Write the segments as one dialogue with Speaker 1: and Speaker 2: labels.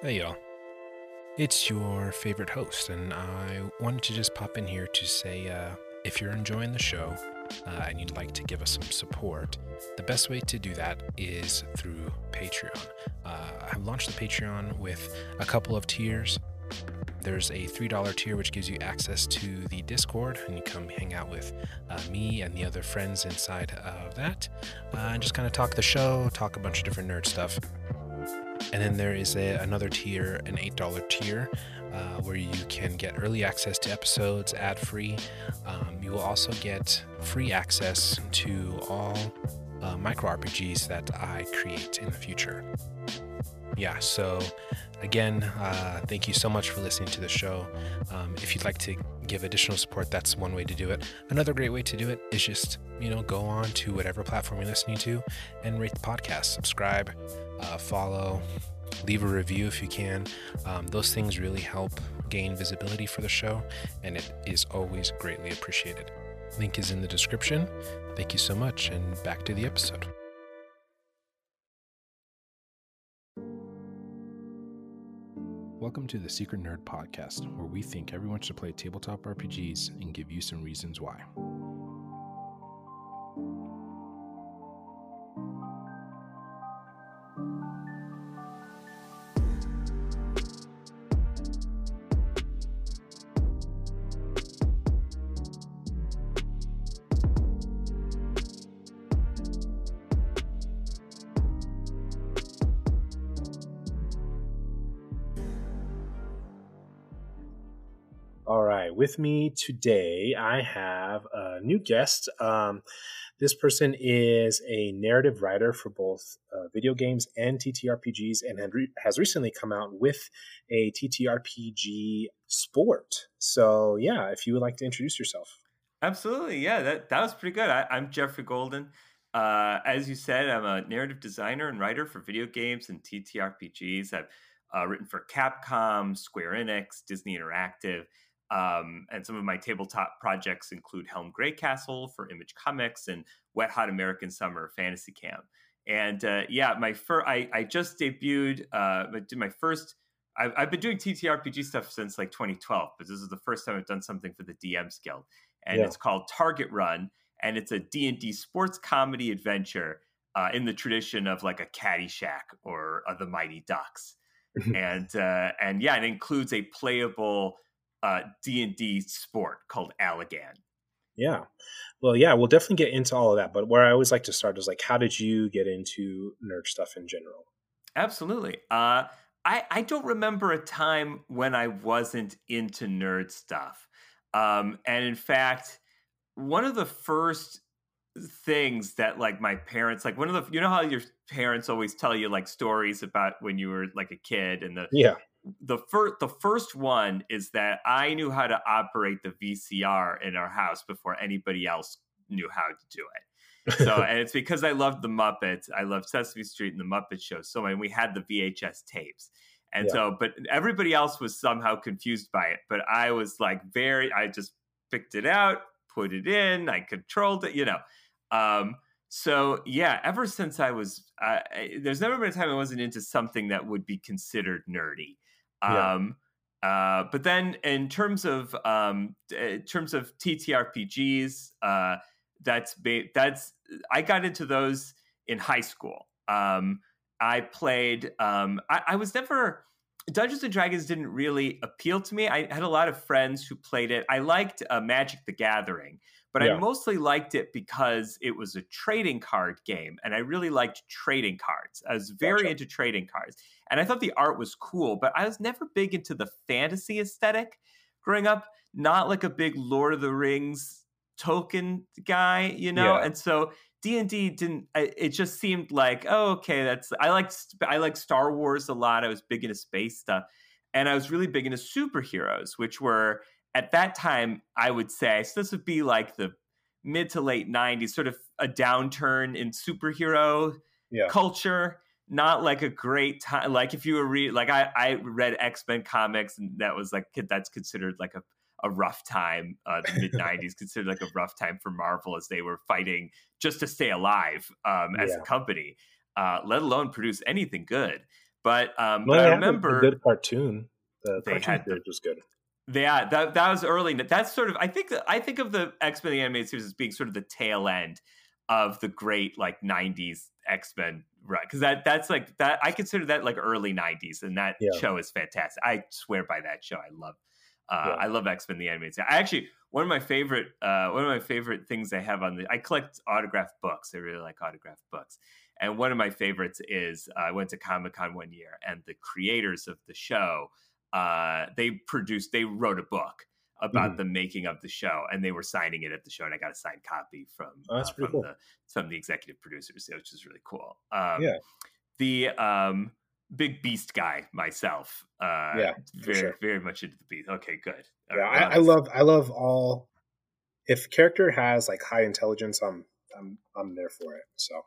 Speaker 1: Hey, y'all. It's your favorite host, and I wanted to just pop in here to say uh, if you're enjoying the show uh, and you'd like to give us some support, the best way to do that is through Patreon. Uh, I've launched the Patreon with a couple of tiers. There's a $3 tier which gives you access to the Discord, and you come hang out with uh, me and the other friends inside of that, uh, and just kind of talk the show, talk a bunch of different nerd stuff. And then there is a, another tier, an $8 tier, uh, where you can get early access to episodes ad free. Um, you will also get free access to all uh, micro RPGs that I create in the future. Yeah, so again, uh, thank you so much for listening to the show. Um, if you'd like to give additional support, that's one way to do it. Another great way to do it is just, you know, go on to whatever platform you're listening to and rate the podcast, subscribe, uh, follow, leave a review if you can. Um, those things really help gain visibility for the show, and it is always greatly appreciated. Link is in the description. Thank you so much, and back to the episode. Welcome to the Secret Nerd Podcast, where we think everyone should play tabletop RPGs and give you some reasons why. With me today, I have a new guest. Um, this person is a narrative writer for both uh, video games and TTRPGs, and re- has recently come out with a TTRPG sport. So, yeah, if you would like to introduce yourself.
Speaker 2: Absolutely, yeah, that that was pretty good. I, I'm Jeffrey Golden. Uh, as you said, I'm a narrative designer and writer for video games and TTRPGs. I've uh, written for Capcom, Square Enix, Disney Interactive. Um, and some of my tabletop projects include Helm Greycastle for Image Comics and Wet Hot American Summer Fantasy Camp. And uh, yeah, my first, I, I just debuted, uh, did my first, I've, I've, been doing TTRPG stuff since like 2012, but this is the first time I've done something for the DMs Guild. And yeah. it's called Target Run. And it's a D&D sports comedy adventure uh, in the tradition of like a Caddyshack or uh, the Mighty Ducks. and, uh, and yeah, it includes a playable uh, D&D sport called Allagan.
Speaker 1: Yeah. Well, yeah, we'll definitely get into all of that. But where I always like to start is like, how did you get into nerd stuff in general?
Speaker 2: Absolutely. Uh, I, I don't remember a time when I wasn't into nerd stuff. Um, and in fact, one of the first things that like my parents like one of the you know how your parents always tell you like stories about when you were like a kid and the
Speaker 1: yeah
Speaker 2: the first the first one is that I knew how to operate the VCR in our house before anybody else knew how to do it. So and it's because I loved the Muppets. I loved Sesame Street and the Muppet Show. So and we had the VHS tapes. And yeah. so but everybody else was somehow confused by it. But I was like very I just picked it out, put it in, I controlled it, you know. Um so yeah, ever since I was, uh, there's never been a time I wasn't into something that would be considered nerdy. Um, uh, but then in terms of um, in terms of TTRPGs, uh, that's ba- that's I got into those in high school. Um, I played. Um, I, I, was never Dungeons and Dragons didn't really appeal to me. I had a lot of friends who played it. I liked uh, Magic the Gathering, but yeah. I mostly liked it because it was a trading card game, and I really liked trading cards. I was very gotcha. into trading cards, and I thought the art was cool. But I was never big into the fantasy aesthetic growing up. Not like a big Lord of the Rings Tolkien guy, you know. Yeah. And so D and D didn't. It just seemed like, oh, okay, that's. I like I like Star Wars a lot. I was big into space stuff, and I was really big into superheroes, which were at that time, I would say, so this would be like the mid to late 90s, sort of a downturn in superhero yeah. culture. Not like a great time. Like if you were read, like I, I read X Men comics, and that was like that's considered like a, a rough time. Uh, the mid '90s considered like a rough time for Marvel as they were fighting just to stay alive um, as yeah. a company, uh, let alone produce anything good. But um,
Speaker 3: Well,
Speaker 2: but I remember
Speaker 3: good cartoon. The
Speaker 2: They
Speaker 3: cartoon
Speaker 2: had the-
Speaker 3: was good.
Speaker 2: Yeah, that that was early. That's sort of I think I think of the X Men the animated series as being sort of the tail end of the great like '90s X Men run because that that's like that I consider that like early '90s, and that
Speaker 3: Yeah.
Speaker 2: show is fantastic. I swear by that show. I love uh,
Speaker 3: Yeah.
Speaker 2: I love X Men the animated. series. I actually one of my favorite uh, one of my favorite things I have on the I collect autographed books. I really like autographed books. And one of my favorites is uh, I went to Comic Con one year, and the creators of the show uh, they produced they wrote a book about
Speaker 3: Mhm.
Speaker 2: the making of the show and they were signing it at the show and i got a signed copy from
Speaker 3: Oh, that's
Speaker 2: uh,
Speaker 3: pretty
Speaker 2: from
Speaker 3: cool.
Speaker 2: the from the executive producers which is really cool um
Speaker 3: Yeah.
Speaker 2: the um big beast guy myself uh
Speaker 3: Yeah,
Speaker 2: very
Speaker 3: sure.
Speaker 2: very much into the beast okay good
Speaker 3: Yeah,
Speaker 2: well,
Speaker 3: I, I love I love all. If character has like high intelligence, I'm I'm I'm there for it. So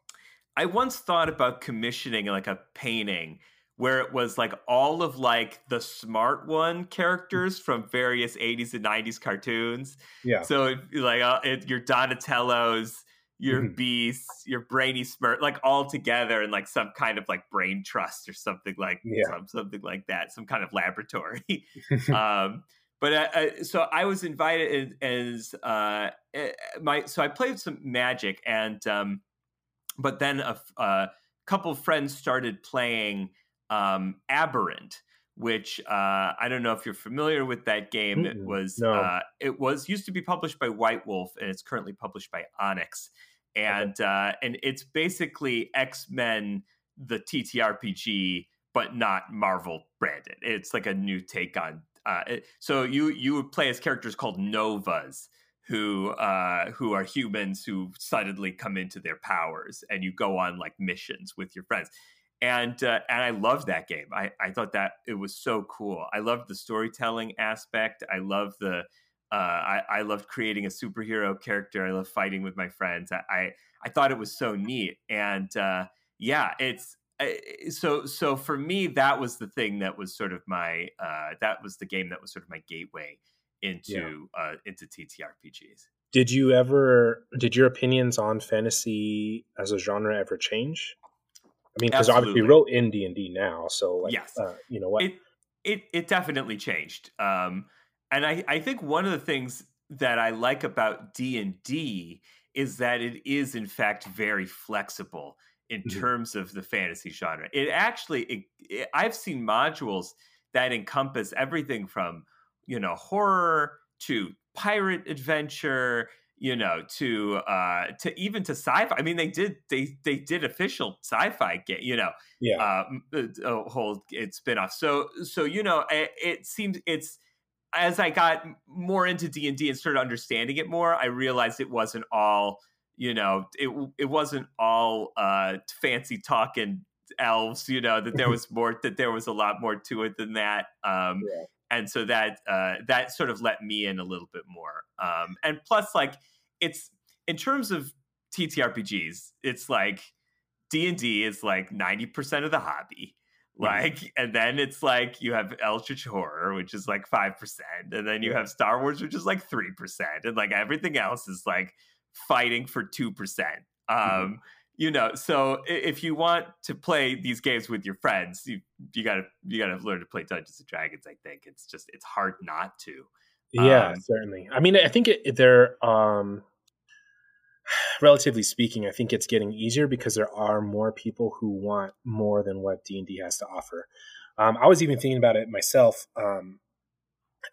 Speaker 2: I once thought about commissioning like a painting where it was like all of like the smart one characters from various 80s and 90s cartoons.
Speaker 3: yeah,
Speaker 2: So it, like uh, it, your Donatellos, your
Speaker 3: Mhm.
Speaker 2: beasts, your Brainy Smurf, like all together in like some kind of like brain trust or something like
Speaker 3: Yeah.
Speaker 2: some, something like that, some kind of laboratory. um, but uh, uh, so I was invited as uh, eh, my so I played some Magic and um, but then a, a couple friends started playing um, Aberrant, which uh, I don't know if you're familiar with that game. It
Speaker 3: Mm-mm,
Speaker 2: was
Speaker 3: no.
Speaker 2: uh, it was used to be published by White Wolf, and it's currently published by Onyx, and uh, and it's basically X Men the TTRPG, but not Marvel branded. It's like a new take on. Uh, it, so you you would play as characters called Novas, who uh, who are humans who suddenly come into their powers, and you go on like missions with your friends. And uh, and I loved that game. I, I thought that it was so cool. I loved the storytelling aspect. I love the uh, I, I loved creating a superhero character. I love fighting with my friends. I, I, I thought it was so neat. And uh, yeah, it's so so for me that was the thing that was sort of my uh, that was the game that was sort of my gateway into uh, into TTRPGs.
Speaker 3: did you ever? Did your opinions on fantasy as a genre ever change? I mean, because obviously you wrote in D and D now, so like,
Speaker 2: Yes.
Speaker 3: uh, you know what?
Speaker 2: It it it definitely changed. Um, and I I think one of the things that I like about D and D is that it is in fact very flexible in
Speaker 3: Mhm.
Speaker 2: terms of the fantasy genre. It actually it, it, I've seen modules that encompass everything from you know horror to pirate adventure you know to uh to even to sci-fi i mean they did they they did official sci-fi game you know
Speaker 3: yeah,
Speaker 2: uh, m- uh, a whole it spin-off. So so you know it, it seems it's as I got more into D and D and started understanding it more, I realized it wasn't all you know it it wasn't all uh, fancy talking elves. You know that there was more that there was a lot more to it than that. Um,
Speaker 3: Yeah.
Speaker 2: And so that uh, that sort of let me in a little bit more. Um, and plus, like it's in terms of TTRPGs, it's like D and D is like ninety percent of the hobby.
Speaker 3: Mhm.
Speaker 2: Like, and then it's like you have Eldritch Horror, which is like five percent, and then you have Star Wars, which is like three percent, and like everything else is like fighting for two percent. Um,
Speaker 3: Mhm.
Speaker 2: you know, so if you want to play these games with your friends, you you gotta you gotta learn to play Dungeons and Dragons. I think it's just it's hard not to.
Speaker 3: yeah,
Speaker 2: um,
Speaker 3: certainly. I mean, I think it, they're um, relatively speaking. I think it's getting easier because there are more people who want more than what D and D has to offer. Um, I was even thinking about it myself. Um,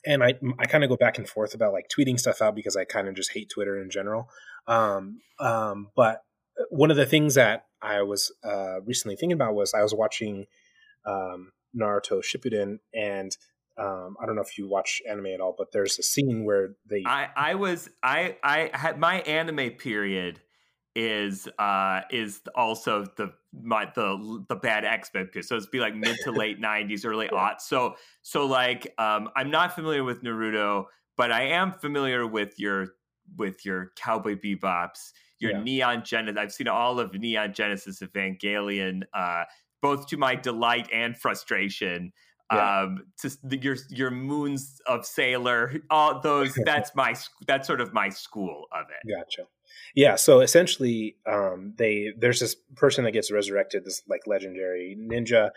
Speaker 3: and I I kind of go back and forth about like tweeting stuff out because I kind of just hate Twitter in general. Um, um, but one of the things that I was uh, recently thinking about was I was watching um, Naruto Shippuden, and um, I don't know if you watch anime at all, but there's a scene where they
Speaker 2: I I was I I had my anime period is uh is also the my the the bad X Men period. So it's be like mid to late nineties, early
Speaker 3: Yeah.
Speaker 2: aughts. So so like um I'm not familiar with Naruto, but I am familiar with your with your Cowboy Bebops, your
Speaker 3: Yeah.
Speaker 2: Neon Genesis. I've seen all of Neon Genesis Evangelion, uh, both to my delight and frustration.
Speaker 3: Yeah.
Speaker 2: Um, to the, your your moons of Sailor, all those. That's my that's sort of my school of it.
Speaker 3: Gotcha. Yeah, so essentially, um, they there's this person that gets resurrected, this like legendary ninja,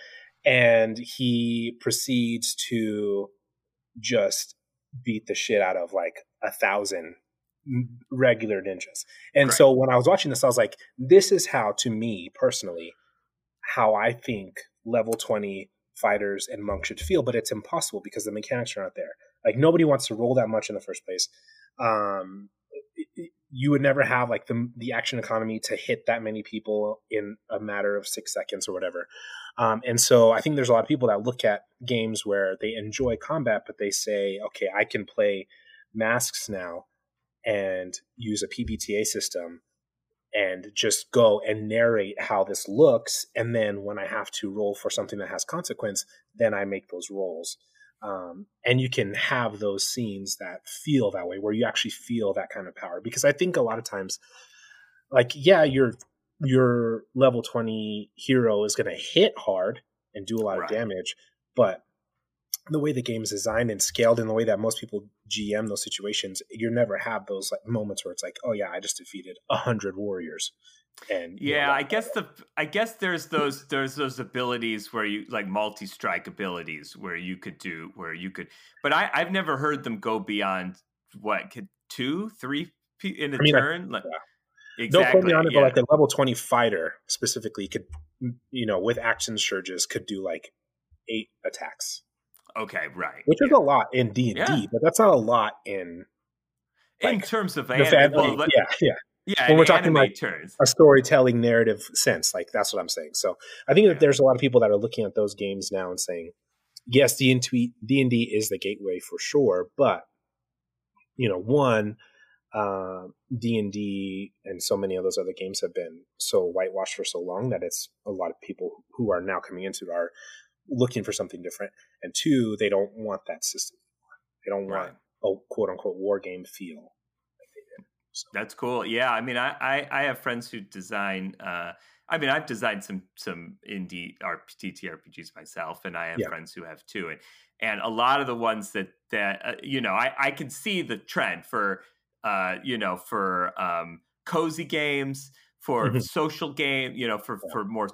Speaker 3: and he proceeds to just beat the shit out of like a thousand regular ninjas. And right. so when I was watching this, I was like, this is how, to me personally, how I think level 20 fighters and monks should feel, but it's impossible because the mechanics are not there. Like nobody wants to roll that much in the first place. Um, you would never have like the the action economy to hit that many people in a matter of six seconds or whatever. Um, and so I think there's a lot of people that look at games where they enjoy combat, but they say, okay, I can play masks now and use a PBTA system and just go and narrate how this looks. And then when I have to roll for something that has consequence, then I make those rolls. Um, and you can have those scenes that feel that way, where you actually feel that kind of power. Because I think a lot of times, like, yeah, your your level twenty hero is going to hit hard and do a lot right. of damage, but the way the game is designed and scaled in the way that most people GM those situations, you never have those like moments where it's like, oh yeah, I just defeated a hundred warriors. And
Speaker 2: yeah, know, I guess the I guess there's those there's those abilities where you like multi strike abilities where you could do where you could, but I I've never heard them go beyond what could two three in a I mean, turn. like,
Speaker 3: yeah. Exactly. Don't quote me on it, yeah. but like a level twenty fighter specifically could, you know, with action surges could do like eight attacks.
Speaker 2: Okay, right.
Speaker 3: Which is a lot in D and D, but that's not a lot in
Speaker 2: like, in terms of anime. Well,
Speaker 3: yeah, yeah.
Speaker 2: Yeah, when we're talking like turns.
Speaker 3: a storytelling narrative sense, like that's what I'm saying. So I think yeah. that there's a lot of people that are looking at those games now and saying, yes, D and D and D is the gateway for sure, but you know, one uh, D and D and so many of those other games have been so whitewashed for so long that it's a lot of people who are now coming into it are looking for something different, and two, they don't want that system. They don't want a quote unquote war game feel
Speaker 2: so. That's cool. Yeah, I mean, I, I, I have friends who design. Uh, I mean, I've designed some some indie TTRPGs myself, and I have yeah. friends who have too. And and a lot of the ones that that uh, you know, I I can see the trend for uh, you know for um, cozy games for mm-hmm. social game, you know, for yeah. for more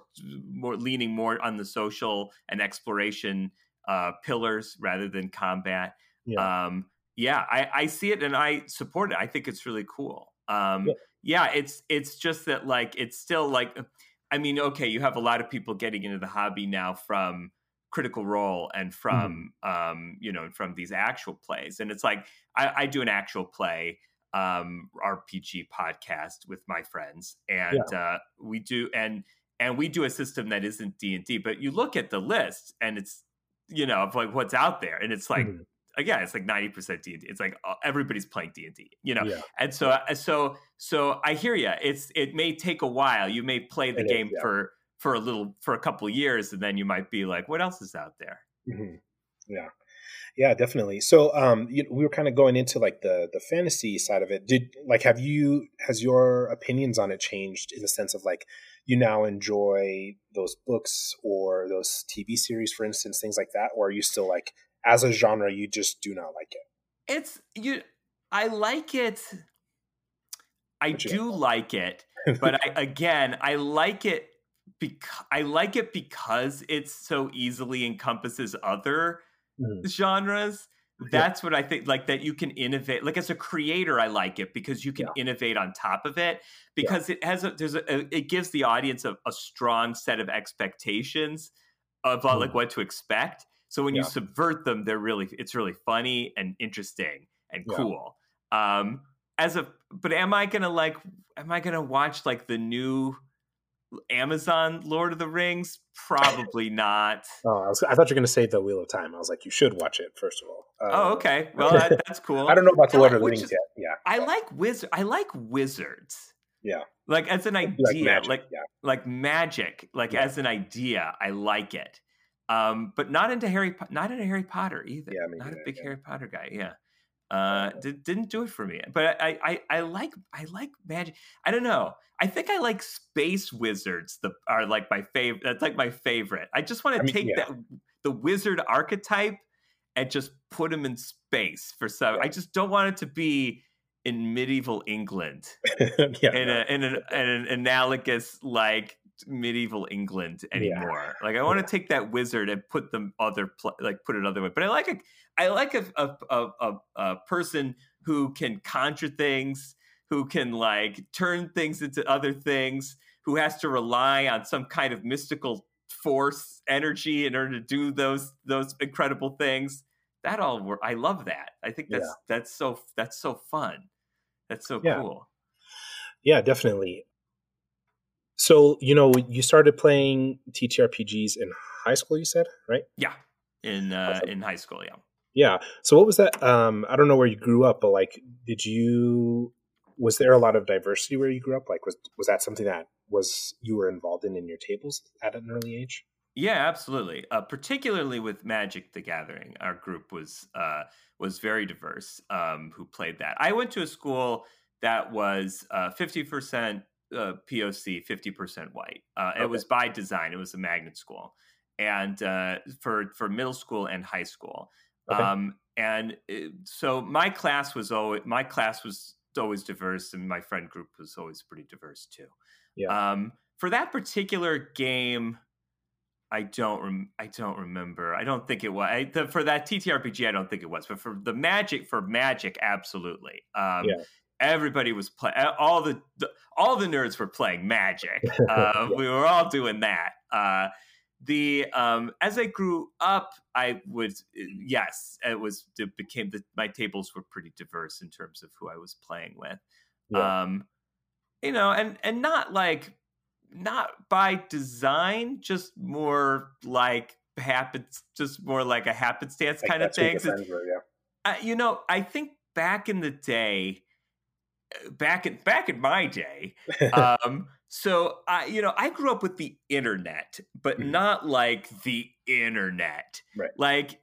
Speaker 2: more leaning more on the social and exploration uh, pillars rather than combat. Yeah. Um, yeah, I, I see it and I support it. I think it's really cool. Um, yeah. yeah, it's it's just that like it's still like, uh, I mean, okay, you have a lot of people getting into the hobby now from Critical Role and mm-hmm. from mm-hmm. um, you know from these actual plays, and it's like I, I do an actual play um, RPG podcast with my friends, and yeah. uh, we do and and we do a system that isn't D and D, but you look at the list and it's you know of like what's out there, and it's like. Mm-hmm again, it's like ninety percent D and D. It's like everybody's playing D and D, you know. Yeah. And so, uh, so, so I hear you. It's it may take a while. You may play the it game is, yeah. for for a little for a couple years, and then you might be like, what else is out there?
Speaker 3: Mm-hmm. Yeah. Yeah, definitely. So, um, you, we were kind of going into like the the fantasy side of it. Did like have you has your opinions on it changed in the sense of like you now enjoy those books or those TV series, for instance, things like that, or are you still like as a genre you just do not like it
Speaker 2: it's you i like it i do like it but i again i like it because i like it because it so easily encompasses other mm. genres that's yeah. what i think like that you can innovate like as a creator i like it because you can yeah. innovate on top of it because yeah. it has a there's a, it gives the audience a, a strong set of expectations of mm. like what to expect so when you subvert them, they're really it's really funny and interesting and cool. Um, as a but am I gonna like am I gonna watch like the new Amazon Lord of the Rings? Probably not.
Speaker 3: oh, I, was, I, thought you were going to say the Wheel of Time. I was like, you should watch it first of all.
Speaker 2: Um, oh, okay. Well, that, that's cool.
Speaker 3: I don't know about the Lord of the Rings is, yet. Yeah,
Speaker 2: I like wizard. I like wizards.
Speaker 3: Yeah,
Speaker 2: like as an idea, like magic, like, yeah. like magic, like yeah. as an idea, I like it. Um, but not into Harry, not into Harry Potter either. Yeah, not a big yeah. Harry Potter guy. Yeah, uh, did, didn't do it for me. But I, I, I like, I like magic. I don't know. I think I like space wizards. The are like my favorite. That's like my favorite. I just want to I mean, take yeah. that the wizard archetype and just put him in space for some. Yeah. I just don't want it to be in medieval England yeah, in, a, in, an, in an analogous like medieval England anymore. Yeah. Like I want to take that wizard and put them other pl- like put it other way. But I like a I like a a, a a, a person who can conjure things, who can like turn things into other things, who has to rely on some kind of mystical force energy in order to do those those incredible things. That all work. I love that. I think that's yeah. that's so that's so fun. That's so
Speaker 3: yeah.
Speaker 2: cool.
Speaker 3: Yeah, definitely. So, you know, you started playing TTRPGs in high school, you said, right?
Speaker 2: Yeah. In uh awesome. in high school, yeah.
Speaker 3: Yeah. So what was that um I don't know where you grew up, but like did you was there a lot of diversity where you grew up? Like was was that something that was you were involved in in your tables at an early age?
Speaker 2: Yeah, absolutely. Uh, particularly with Magic: The Gathering, our group was uh, was very diverse. Um, who played that? I went to a school that was uh, fifty percent uh, POC, fifty percent white. Uh, okay. It was by design. It was a magnet school, and uh, for for middle school and high school. Okay. Um, and it, so my class was always my class was always diverse, and my friend group was always pretty diverse too.
Speaker 3: Yeah.
Speaker 2: Um, for that particular game, I don't rem- I don't remember. I don't think it was I, the, for that TTRPG. I don't think it was, but for the Magic, for Magic, absolutely. Um, yeah everybody was playing all the, all the nerds were playing magic. Uh, we were all doing that. Uh, the um, as i grew up i would yes it was it became the my tables were pretty diverse in terms of who i was playing with. Yeah. um you know and and not like not by design just more like happens just more like a happenstance like kind of thing
Speaker 3: yeah.
Speaker 2: uh, you know i think back in the day back in back in my day um so i you know i grew up with the internet but mm-hmm. not like the internet.
Speaker 3: Right.
Speaker 2: Like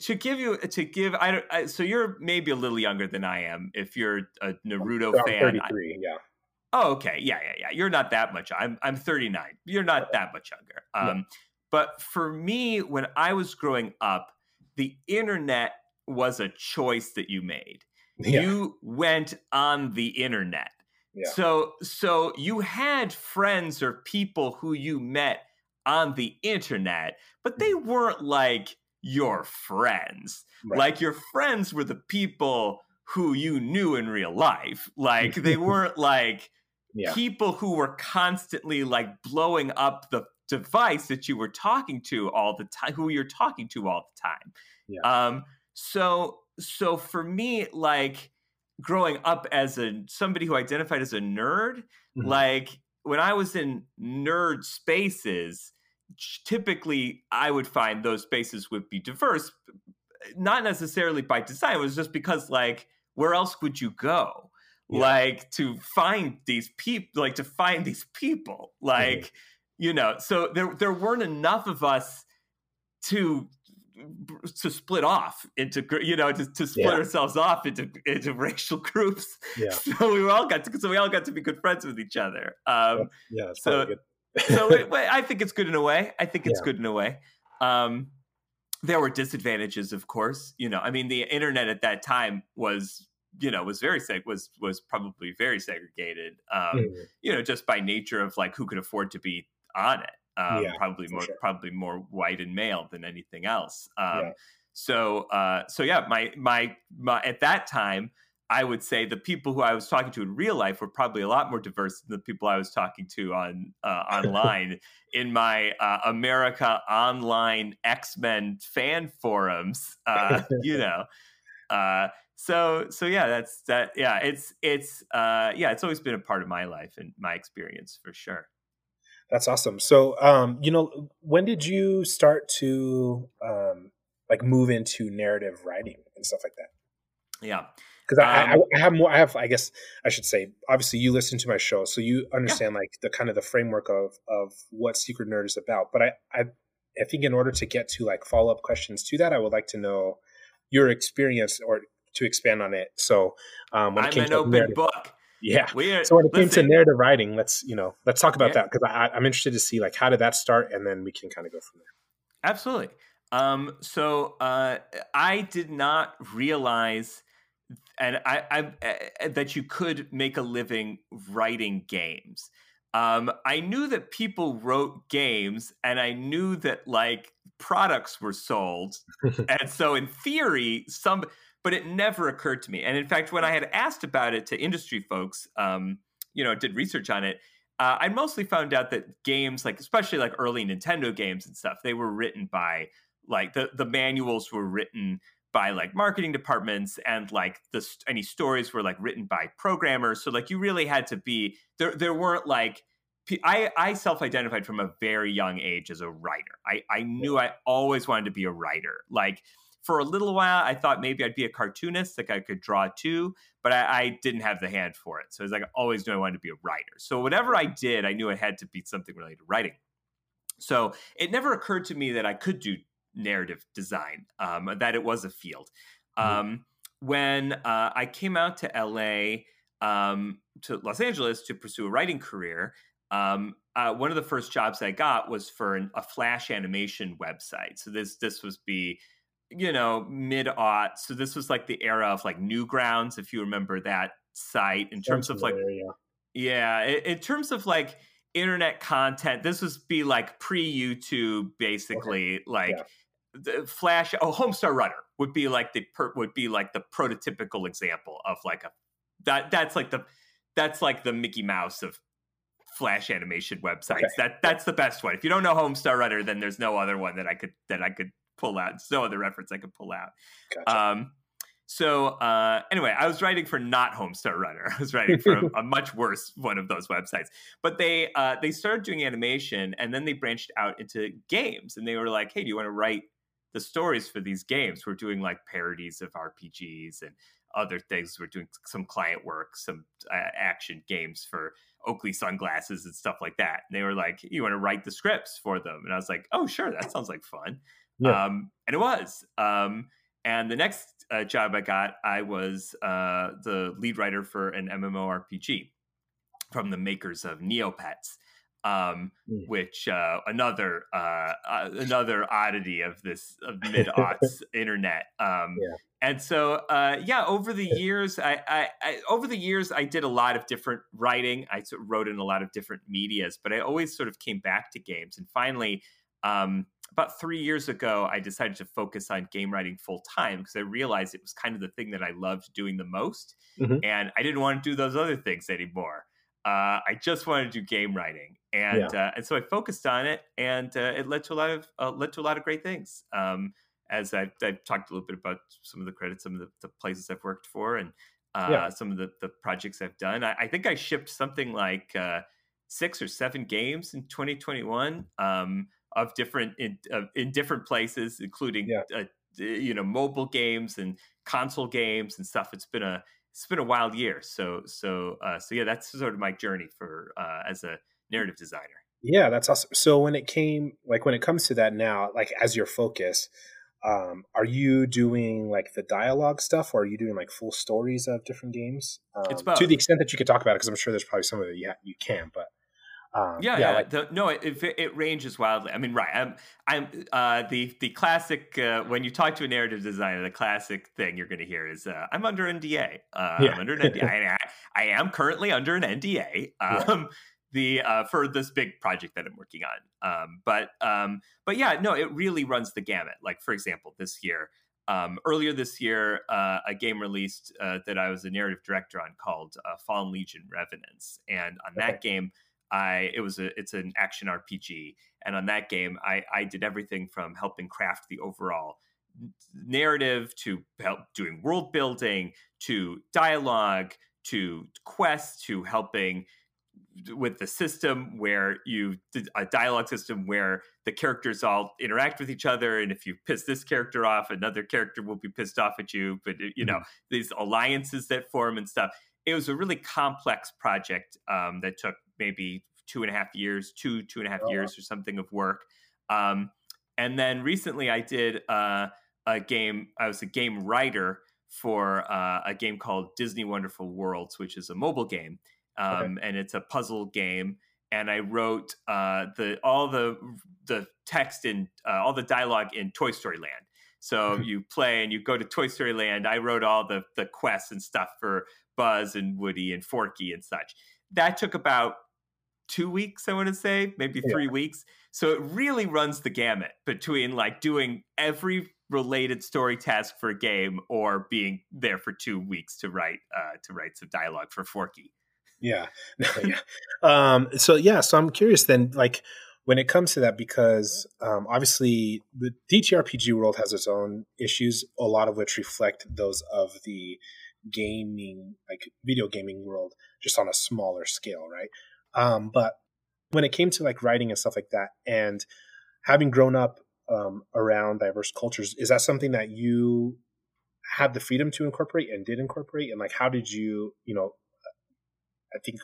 Speaker 2: to give you to give i don't I, so you're maybe a little younger than i am if you're a naruto
Speaker 3: I'm
Speaker 2: fan
Speaker 3: 33, I, yeah.
Speaker 2: Oh okay yeah yeah yeah you're not that much i'm i'm 39 you're not that much younger um but for me when i was growing up the internet was a choice that you made yeah. you went on the internet. Yeah. So so you had friends or people who you met on the internet, but they mm-hmm. weren't like your friends. Right. Like your friends were the people who you knew in real life. Like they weren't like yeah. people who were constantly like blowing up the device that you were talking to all the time, who you're talking to all the time.
Speaker 3: Yeah.
Speaker 2: Um, so so for me, like growing up as a somebody who identified as a nerd, mm-hmm. like when I was in nerd spaces, typically I would find those spaces would be diverse, not necessarily by design. It was just because like where else would you go? Yeah. Like to find these people, like to find these people, like mm-hmm. you know. So there there weren't enough of us to to split off into you know to, to split yeah. ourselves off into into racial groups.
Speaker 3: Yeah.
Speaker 2: So we all got to so we all got to be good friends with each other. Um,
Speaker 3: yeah.
Speaker 2: so so it, I think it's good in a way. I think it's yeah. good in a way. Um, there were disadvantages, of course. You know, I mean, the internet at that time was you know was very seg- was was probably very segregated. Um, mm-hmm. You know, just by nature of like who could afford to be on it um, yeah, probably more sure. probably more white and male than anything else. Um, yeah. So uh, so yeah, my, my my at that time. I would say the people who I was talking to in real life were probably a lot more diverse than the people I was talking to on uh, online in my uh, America Online X Men fan forums. Uh, you know, uh, so so yeah, that's that. Yeah, it's it's uh, yeah, it's always been a part of my life and my experience for sure.
Speaker 3: That's awesome. So, um, you know, when did you start to um, like move into narrative writing and stuff like that?
Speaker 2: Yeah,
Speaker 3: because I, um, I, I, have more. I have, I guess, I should say. Obviously, you listen to my show, so you understand yeah. like the kind of the framework of of what Secret Nerd is about. But I, I, I think in order to get to like follow up questions to that, I would like to know your experience or to expand on it. So, um,
Speaker 2: when I'm it came an open narrative, book.
Speaker 3: Yeah. So when it came to narrative writing, let's you know let's talk about yeah. that because I'm interested to see like how did that start, and then we can kind of go from there.
Speaker 2: Absolutely. Um, so uh, I did not realize, and I, I, uh, that you could make a living writing games. um, I knew that people wrote games and I knew that like products were sold. and so in theory, some but it never occurred to me. And in fact, when I had asked about it to industry folks, um, you know, did research on it, uh, I mostly found out that games, like especially like early Nintendo games and stuff, they were written by like the the manuals were written by like marketing departments and like the any stories were like written by programmers so like you really had to be there there weren't like I, I self-identified from a very young age as a writer. I, I knew I always wanted to be a writer. Like for a little while, I thought maybe I'd be a cartoonist, like I could draw too, but I, I didn't have the hand for it. So it's like I always knew I wanted to be a writer. So whatever I did, I knew it had to be something related to writing. So it never occurred to me that I could do narrative design, um, that it was a field. Mm-hmm. Um, when uh, I came out to LA, um, to Los Angeles to pursue a writing career, um, uh, one of the first jobs I got was for an, a Flash animation website. So this this was be you know mid aught. So this was like the era of like Newgrounds, if you remember that site. In terms of like, yeah, in, in terms of like internet content, this was be like pre YouTube, basically okay. like. Yeah the flash oh homestar runner would be like the per, would be like the prototypical example of like a that that's like the that's like the mickey mouse of flash animation websites okay. that that's the best one if you don't know homestar runner then there's no other one that i could that i could pull out there's no other reference i could pull out gotcha. um so uh, anyway, I was writing for not Homestar Runner. I was writing for a, a much worse one of those websites. But they uh, they started doing animation, and then they branched out into games. And they were like, "Hey, do you want to write the stories for these games. We're doing like parodies of RPGs and other things. We're doing some client work, some uh, action games for Oakley sunglasses and stuff like that. And they were like, "You want to write the scripts for them?" And I was like, "Oh, sure, that sounds like fun." Yeah. Um, and it was. Um, and the next uh, job I got, I was uh, the lead writer for an MMORPG from the makers of Neopets um, mm. which uh, another uh, uh, another oddity of this of mid aughts internet. Um, yeah. And so, uh, yeah, over the years, I, I, I, over the years, I did a lot of different writing. I wrote in a lot of different media's, but I always sort of came back to games. And finally, um, about three years ago, I decided to focus on game writing full time because I realized it was kind of the thing that I loved doing the most, mm-hmm. and I didn't want to do those other things anymore. Uh, I just wanted to do game writing, and yeah. uh, and so I focused on it, and uh, it led to a lot of uh, led to a lot of great things. Um, as I've, I've, talked a little bit about some of the credits, some of the, the places I've worked for, and uh, yeah. some of the, the projects I've done. I, I think I shipped something like uh, six or seven games in 2021 um, of different in, in different places, including yeah. you know mobile games and console games and stuff. It's been a it's been a wild year. So so uh, so yeah, that's sort of my journey for uh, as a narrative designer.
Speaker 3: Yeah, that's awesome. So when it came like when it comes to that now, like as your focus, um, are you doing like the dialogue stuff, or are you doing like full stories of different games? Um, it's both. to the extent that you could talk about it, because I'm sure there's probably some of it you, you can, but
Speaker 2: um, yeah, yeah. Like, the, no, it, it, ranges wildly. I mean, right? I'm, I'm uh, the the classic uh, when you talk to a narrative designer, the classic thing you're going to hear is, uh, "I'm under NDA. Uh, yeah. I'm under an NDA. I, I, am currently under an NDA." Um, yeah. The uh, for this big project that I'm working on, um, but um, but yeah, no, it really runs the gamut. Like for example, this year, um, earlier this year, uh, a game released uh, that I was a narrative director on called uh, Fallen Legion Revenants, and on okay. that game, I it was a it's an action RPG, and on that game, I I did everything from helping craft the overall narrative to help doing world building to dialogue to quests to helping with the system where you a dialogue system where the characters all interact with each other. And if you piss this character off another character will be pissed off at you. But you know mm-hmm. these alliances that form and stuff. It was a really complex project um, that took maybe two and a half years, two two and a half oh. years or something of work. Um, and then recently, I did uh, a game. I was a game writer for uh, a game called Disney Wonderful Worlds, which is a mobile game, um, okay. and it's a puzzle game. And I wrote uh, the all the the text and uh, all the dialogue in Toy Story Land. So you play and you go to Toy Story Land. I wrote all the the quests and stuff for Buzz and Woody and Forky and such. That took about two weeks, I want to say, maybe three yeah. weeks. So it really runs the gamut between like doing every related story task for a game or being there for two weeks to write uh, to write some dialogue for Forky.
Speaker 3: Yeah, yeah. Um, so yeah, so I'm curious then, like when it comes to that, because um, obviously the TTRPG world has its own issues, a lot of which reflect those of the gaming, like video gaming world, just on a smaller scale, right? Um, but when it came to like writing and stuff like that, and having grown up um, around diverse cultures, is that something that you had the freedom to incorporate and did incorporate? And like, how did you, you know, I think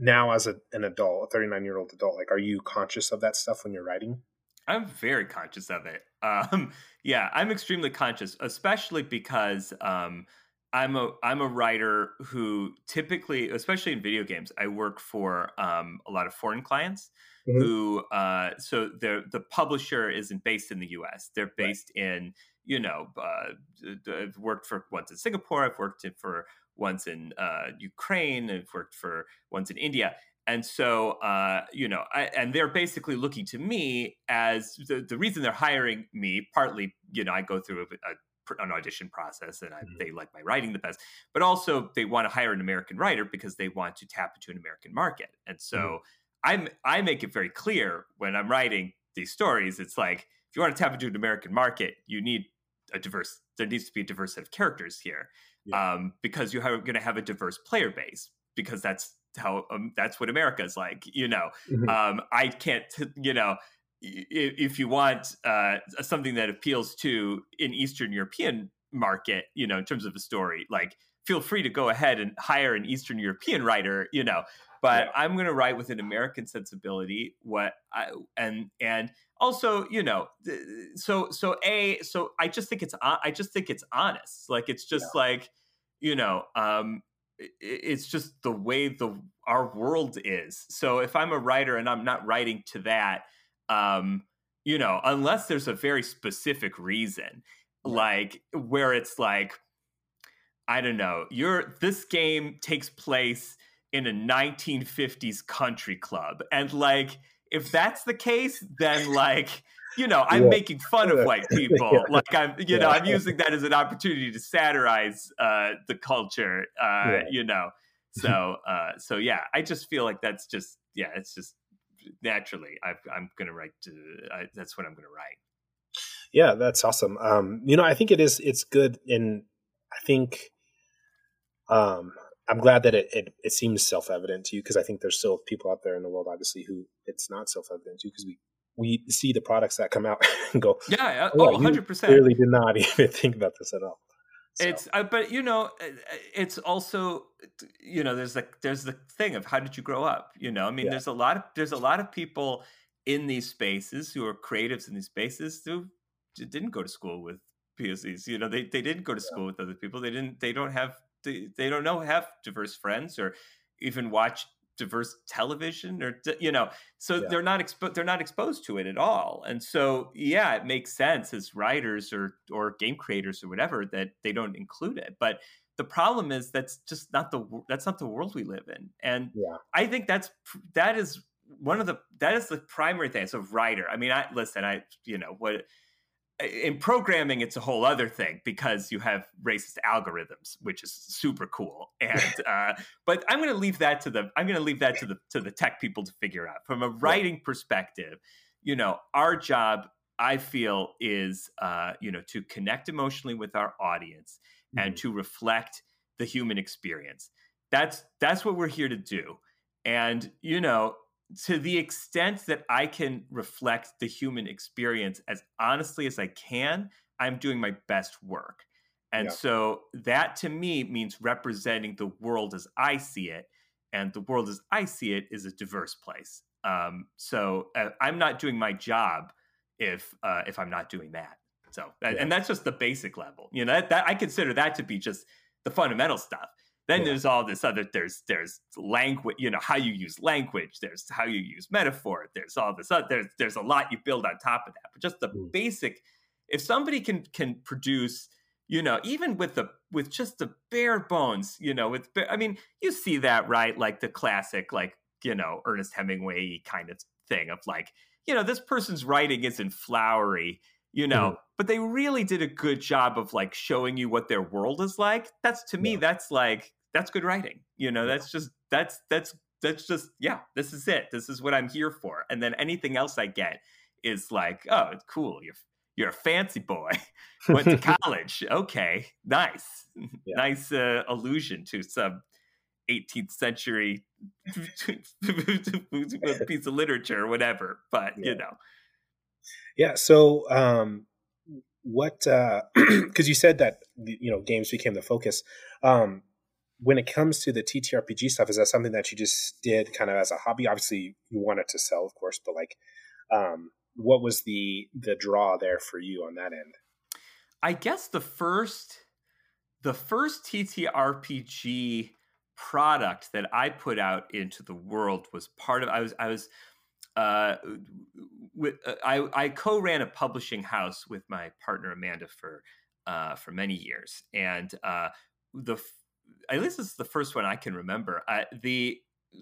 Speaker 3: now as a, an adult, a 39 year old adult, like, are you conscious of that stuff when you're writing?
Speaker 2: I'm very conscious of it. Um, yeah, I'm extremely conscious, especially because um, I'm a I'm a writer who typically, especially in video games, I work for um, a lot of foreign clients mm-hmm. who uh, so the the publisher isn't based in the U.S. They're based right. in you know uh, I've worked for once in Singapore. I've worked for once in uh, Ukraine. I've worked for once in India. And so, uh, you know, I, and they're basically looking to me as the, the reason they're hiring me. Partly, you know, I go through a, a an audition process and I, mm-hmm. they like my writing the best but also they want to hire an american writer because they want to tap into an american market and so mm-hmm. i'm i make it very clear when i'm writing these stories it's like if you want to tap into an american market you need a diverse there needs to be a diverse set of characters here yeah. um, because you're going to have a diverse player base because that's how um, that's what america is like you know mm-hmm. um, i can't you know if you want uh, something that appeals to an Eastern European market, you know, in terms of a story, like feel free to go ahead and hire an Eastern European writer, you know. But yeah. I'm going to write with an American sensibility. What I and and also, you know, so so a so I just think it's I just think it's honest. Like it's just yeah. like, you know, um, it's just the way the our world is. So if I'm a writer and I'm not writing to that um, you know, unless there's a very specific reason, like where it's like, I don't know, you're this game takes place in a 1950s country club. And like, if that's the case, then like, you know, I'm yeah. making fun of white people. yeah. Like I'm, you yeah. know, I'm using that as an opportunity to satirize uh, the culture. Uh, you know, so uh, so yeah, I just feel like that's just yeah, it's just naturally i am going to write to, I, that's what i'm going to write.
Speaker 3: Yeah that's awesome. Um, you know i think it is it's good and i think um, i'm glad that it, it, it seems self-evident to you because i think there's still people out there in the world obviously who it's not self-evident to because we we see the products that come out and go
Speaker 2: yeah oh, oh 100%
Speaker 3: clearly did not even think about this at all
Speaker 2: so. It's uh, but you know uh, uh, it's also you know there's like there's the thing of how did you grow up you know I mean yeah. there's a lot of there's a lot of people in these spaces who are creatives in these spaces who didn't go to school with POCs you know they they didn't go to school with other people they didn't they don't have they, they don't know have diverse friends or even watch diverse television or you know so yeah. they're not exposed they're not exposed to it at all and so yeah it makes sense as writers or or game creators or whatever that they don't include it but the problem is that's just not the that's not the world we live in and yeah. i think that's that is one of the that is the primary thing so writer i mean i listen i you know what in programming it's a whole other thing because you have racist algorithms which is super cool. And uh, but i'm going to leave that to the i'm going to leave that to the to the tech people to figure out. From a writing perspective you know our job i feel is uh, you know to connect emotionally with our audience mm-hmm. and to reflect the human experience. That's that's what we're here to do. And you know to the extent that I can reflect the human experience as honestly as I can, I'm doing my best work. And yeah. so that to me means representing the world as I see it. And the world as I see it is a diverse place. Um, so uh, I'm not doing my job if uh, if I'm not doing that. So yeah. and that's just the basic level. You know that, that I consider that to be just the fundamental stuff. Then yeah. there's all this other there's there's language, you know, how you use language, there's how you use metaphor, there's all this other there's there's a lot you build on top of that. But just the mm. basic if somebody can can produce you know even with the with just the bare bones you know with i mean you see that right like the classic like you know Ernest Hemingway kind of thing of like you know this person's writing isn't flowery you know mm-hmm. but they really did a good job of like showing you what their world is like that's to me yeah. that's like that's good writing you know that's just that's that's that's just yeah this is it this is what i'm here for and then anything else i get is like oh it's cool you're you're a fancy boy went to college okay nice yeah. nice uh, allusion to some 18th century piece of literature or whatever but yeah. you know
Speaker 3: yeah so um what uh because you said that you know games became the focus um when it comes to the ttrpg stuff is that something that you just did kind of as a hobby obviously you wanted to sell of course but like um what was the the draw there for you on that end?
Speaker 2: I guess the first the first TTRPG product that I put out into the world was part of I was I was uh, with uh, I, I co-ran a publishing house with my partner Amanda for uh, for many years, and uh, the at least this is the first one I can remember. Uh, the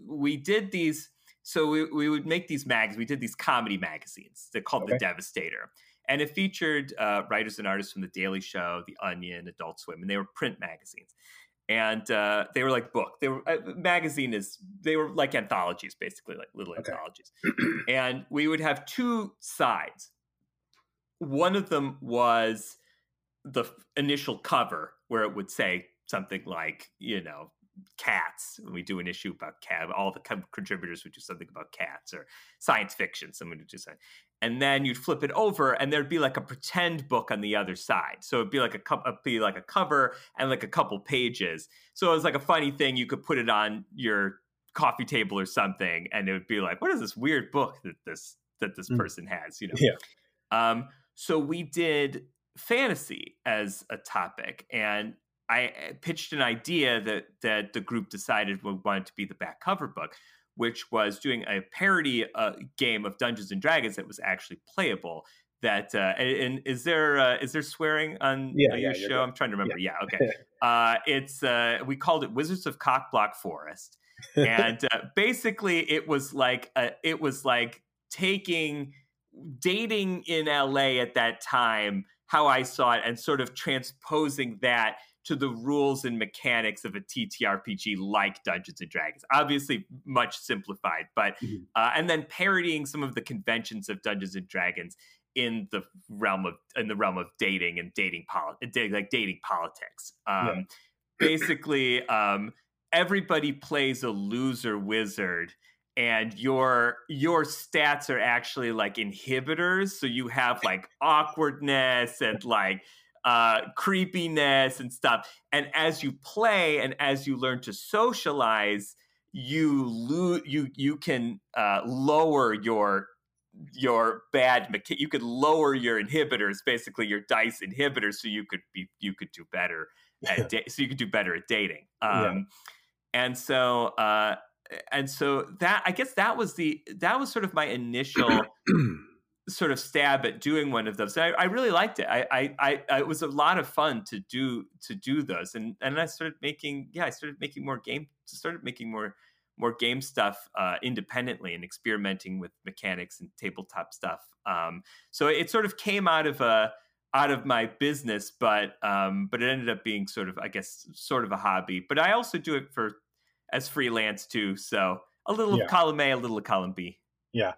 Speaker 2: we did these so we, we would make these mags. We did these comedy magazines. They're called okay. The Devastator. And it featured uh, writers and artists from The Daily Show, The Onion, Adult Swim, and they were print magazines. And uh, they were like book. They were uh, magazine is they were like anthologies, basically like little okay. anthologies. and we would have two sides. One of them was the initial cover where it would say something like, you know, cats we do an issue about cat all the contributors would do something about cats or science fiction someone would do something. And then you'd flip it over and there'd be like a pretend book on the other side. So it'd be like a cup be like a cover and like a couple pages. So it was like a funny thing you could put it on your coffee table or something and it would be like what is this weird book that this that this mm. person has? You know?
Speaker 3: Yeah.
Speaker 2: Um so we did fantasy as a topic and I eh, pitched an idea that that the group decided we wanted to be the back cover book, which was doing a parody uh, game of Dungeons and Dragons that was actually playable. That uh, and, is there uh, is there swearing on
Speaker 3: yeah,
Speaker 2: your
Speaker 3: yeah,
Speaker 2: show? I'm trying to remember. Yeah, yeah okay. Uh, it's uh, we called it Wizards of Cockblock Forest, and uh, basically it was like a, it was like taking dating in LA at that time how I saw it and sort of transposing that to the rules and mechanics of a TTRPG like Dungeons and Dragons. Obviously, much simplified, but mm-hmm. uh, and then parodying some of the conventions of Dungeons and Dragons in the realm of in the realm of dating and dating politics, like dating politics. Um, yeah. basically, um, everybody plays a loser wizard and your your stats are actually like inhibitors so you have like awkwardness and like uh, creepiness and stuff. And as you play and as you learn to socialize, you lo- you you can uh, lower your your bad mecha- you could lower your inhibitors basically your dice inhibitors so you could be you could do better at da- so you could do better at dating um, yeah. and so uh, and so that i guess that was the that was sort of my initial sort of stab at doing one of those. I, I really liked it. I, I, I, it was a lot of fun to do to do those, and and I started making yeah, I started making more game, started making more more game stuff uh, independently and experimenting with mechanics and tabletop stuff. Um, so it sort of came out of a out of my business, but um, but it ended up being sort of I guess sort of a hobby. But I also do it for as freelance too. So a little yeah. of column A, a little of column B.
Speaker 3: Yeah.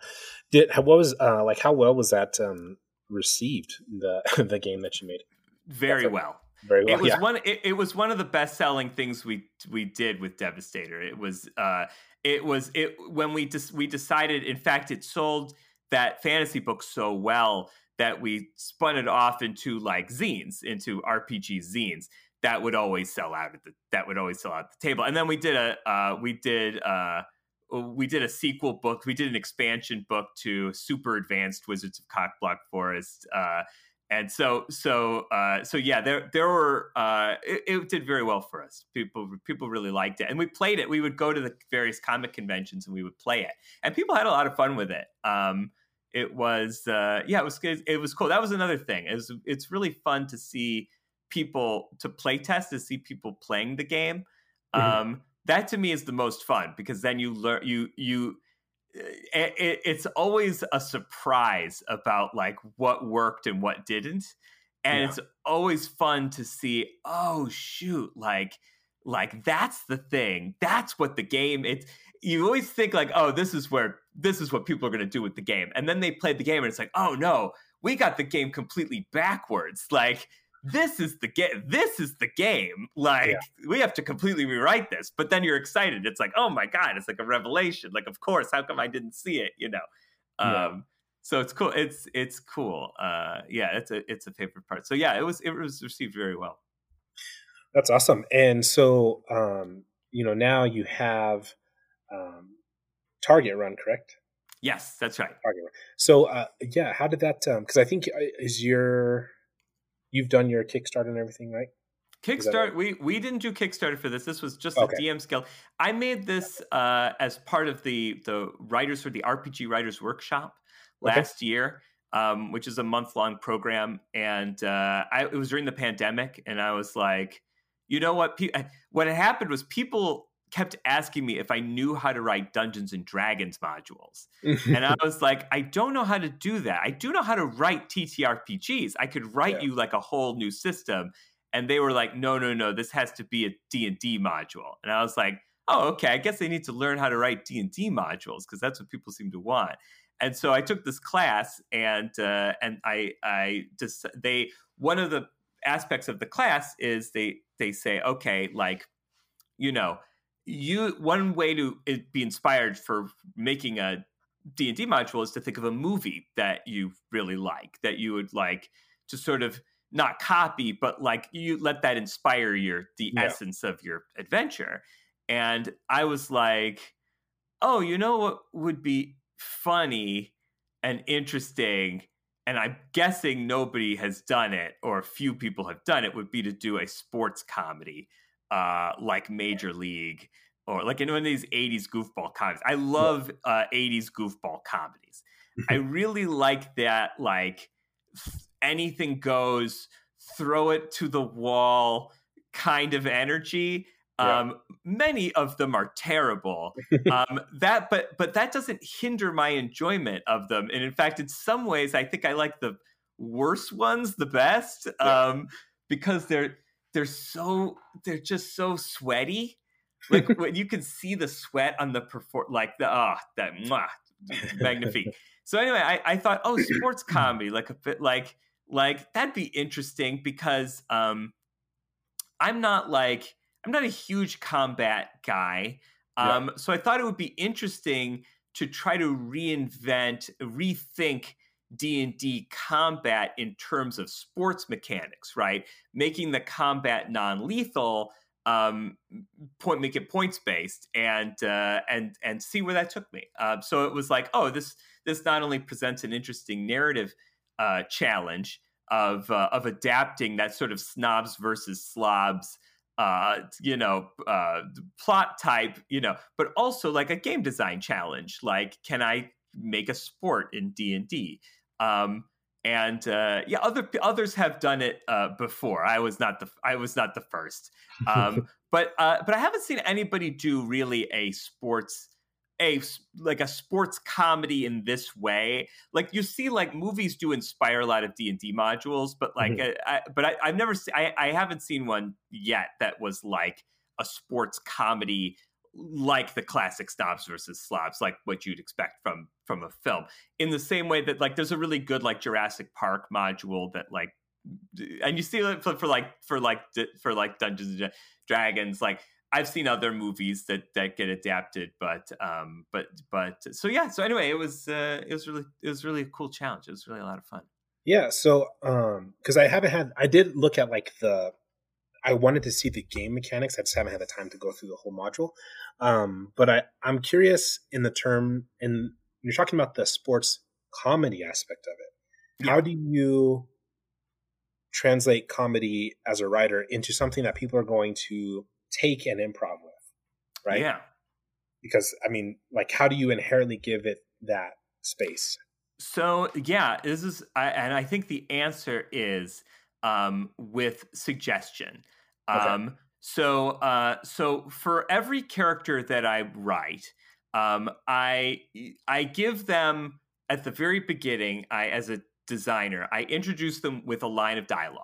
Speaker 3: Did what was uh, like how well was that um, received the the game that you made?
Speaker 2: Very well.
Speaker 3: Very well.
Speaker 2: It was
Speaker 3: yeah.
Speaker 2: one. It, it, was one of the best selling things we we did with Devastator. It was. Uh, it was it when we just we decided. In fact, it sold that fantasy book so well that we spun it off into like zines, into RPG zines that would always sell out at the that would always sell out at the table. And then we did a uh, we did. Uh, we did a sequel book. We did an expansion book to Super Advanced Wizards of Cockblock Forest. Uh, and so, so, uh, so yeah, there, there were. Uh, it, it, did very well for us. People, people really liked it, and we played it. We would go to the various comic conventions and we would play it, and people had a lot of fun with it. Um, it was, uh, yeah, it was, it was cool. That was another thing. It was, it's really fun to see people to play test to see people playing the game. Mm-hmm. Um, that to me is the most fun because then you learn you you eh, it, it's always a surprise about like what worked and what didn't. And yeah. it's always fun to see oh shoot like like that's the thing. That's what the game it's you always think like oh this is where this is what people are going to do with the game. And then they play the game and it's like oh no we got the game completely backwards. Like this is the game this is the game. Like yeah. we have to completely rewrite this but then you're excited. It's like oh my god it's like a revelation. Like of course how come i didn't see it? You know? Yeah. um so it's cool. It's it's cool. Uh yeah it's a it's a favorite part. So yeah it was it was received very well.
Speaker 3: That's awesome. And so um you know now you have um target run correct?
Speaker 2: Yes that's right.
Speaker 3: Target run. so uh yeah how did that um because i think uh, is your you've done your Kickstarter and everything, right?
Speaker 2: Kickstarter, we we didn't do Kickstarter for this. This was just okay. a DMs Guild. I made this uh, as part of the the writers for the RPG Writers Workshop last okay. year, um, which is a month long program, and uh, I, it was during the pandemic, and I was like, you know what? Pe- what had happened was people kept asking me if I knew how to write Dungeons and Dragons modules. and I was like, I don't know how to do that. I do know how to write TTRPGs. I could write yeah. you like a whole new system. And they were like, no, no, no, this has to be a D&D module. And I was like, oh, okay, I guess they need to learn how to write D&D modules because that's what people seem to want. And so I took this class and uh, and I I just they one of the aspects of the class is they they say okay like you know you one way to eh, be inspired for making a D&D module is to think of a movie that you really like that you would like to sort of not copy but like you let that inspire your the yeah. essence of your adventure and i was like oh you know what would be funny and interesting and i'm guessing nobody has done it or few people have done it would be to do a sports comedy uh, like Major League or like in one of these 80s goofball comedies. I love uh, 80s goofball comedies. I really like that, like anything goes, throw it to the wall kind of energy. Yeah. Um, many of them are terrible. um, that, but but that doesn't hinder my enjoyment of them. And in fact, in some ways, I think I like the worst ones the best yeah. um, because they're they're so they're just so sweaty. Like when you can see the sweat on the perform like the ah oh, that mwah, magnifique. So anyway I, I thought oh sports comedy like a bit like like that'd be interesting because um i'm not like i'm not a huge combat guy. Um yeah. so i thought it would be interesting to try to reinvent rethink d&d combat in terms of sports mechanics right making the combat non-lethal um, point make it points based and uh, and and see where that took me. Uh, so it was like, oh, this this not only presents an interesting narrative uh, challenge of uh, of adapting that sort of snobs versus slobs. Uh, you know, uh, plot type, you know, but also like a game design challenge. Like, can I make a sport in D and D? Um, and uh, yeah, other others have done it uh, before. I was not the I was not the first, um, but uh, but I haven't seen anybody do really a sports a like a sports comedy in this way. Like you see, like movies do inspire a lot of D and D modules, but like, mm-hmm. I, I, but I, have never seen I, I haven't seen one yet that was like a sports comedy like the classic snobs versus slobs, like what you'd expect from from a film. In the same way that like there's a really good like Jurassic Park module that like, and you see it for, for like for like for like Dungeons and Dragons. Like I've seen other movies that that get adapted, but um, but but so yeah. So anyway, it was uh, it was really it was really a cool challenge. It was really a lot of fun.
Speaker 3: Yeah. So um, because I haven't had I did look at like the I wanted to see the game mechanics. I just haven't had the time to go through the whole module. Um, but I, I'm curious in the term, and you're talking about the sports comedy aspect of it. Yeah. How do you translate comedy as a writer into something that people are going to take and improv with? Right?
Speaker 2: Yeah.
Speaker 3: Because, I mean, like, how do you inherently give it that space?
Speaker 2: So, yeah, this is, I, and I think the answer is um, with suggestion. Okay. So, uh, so for every character that I write, um, I I give them at the very beginning. I, as a designer, I introduce them with a line of dialogue.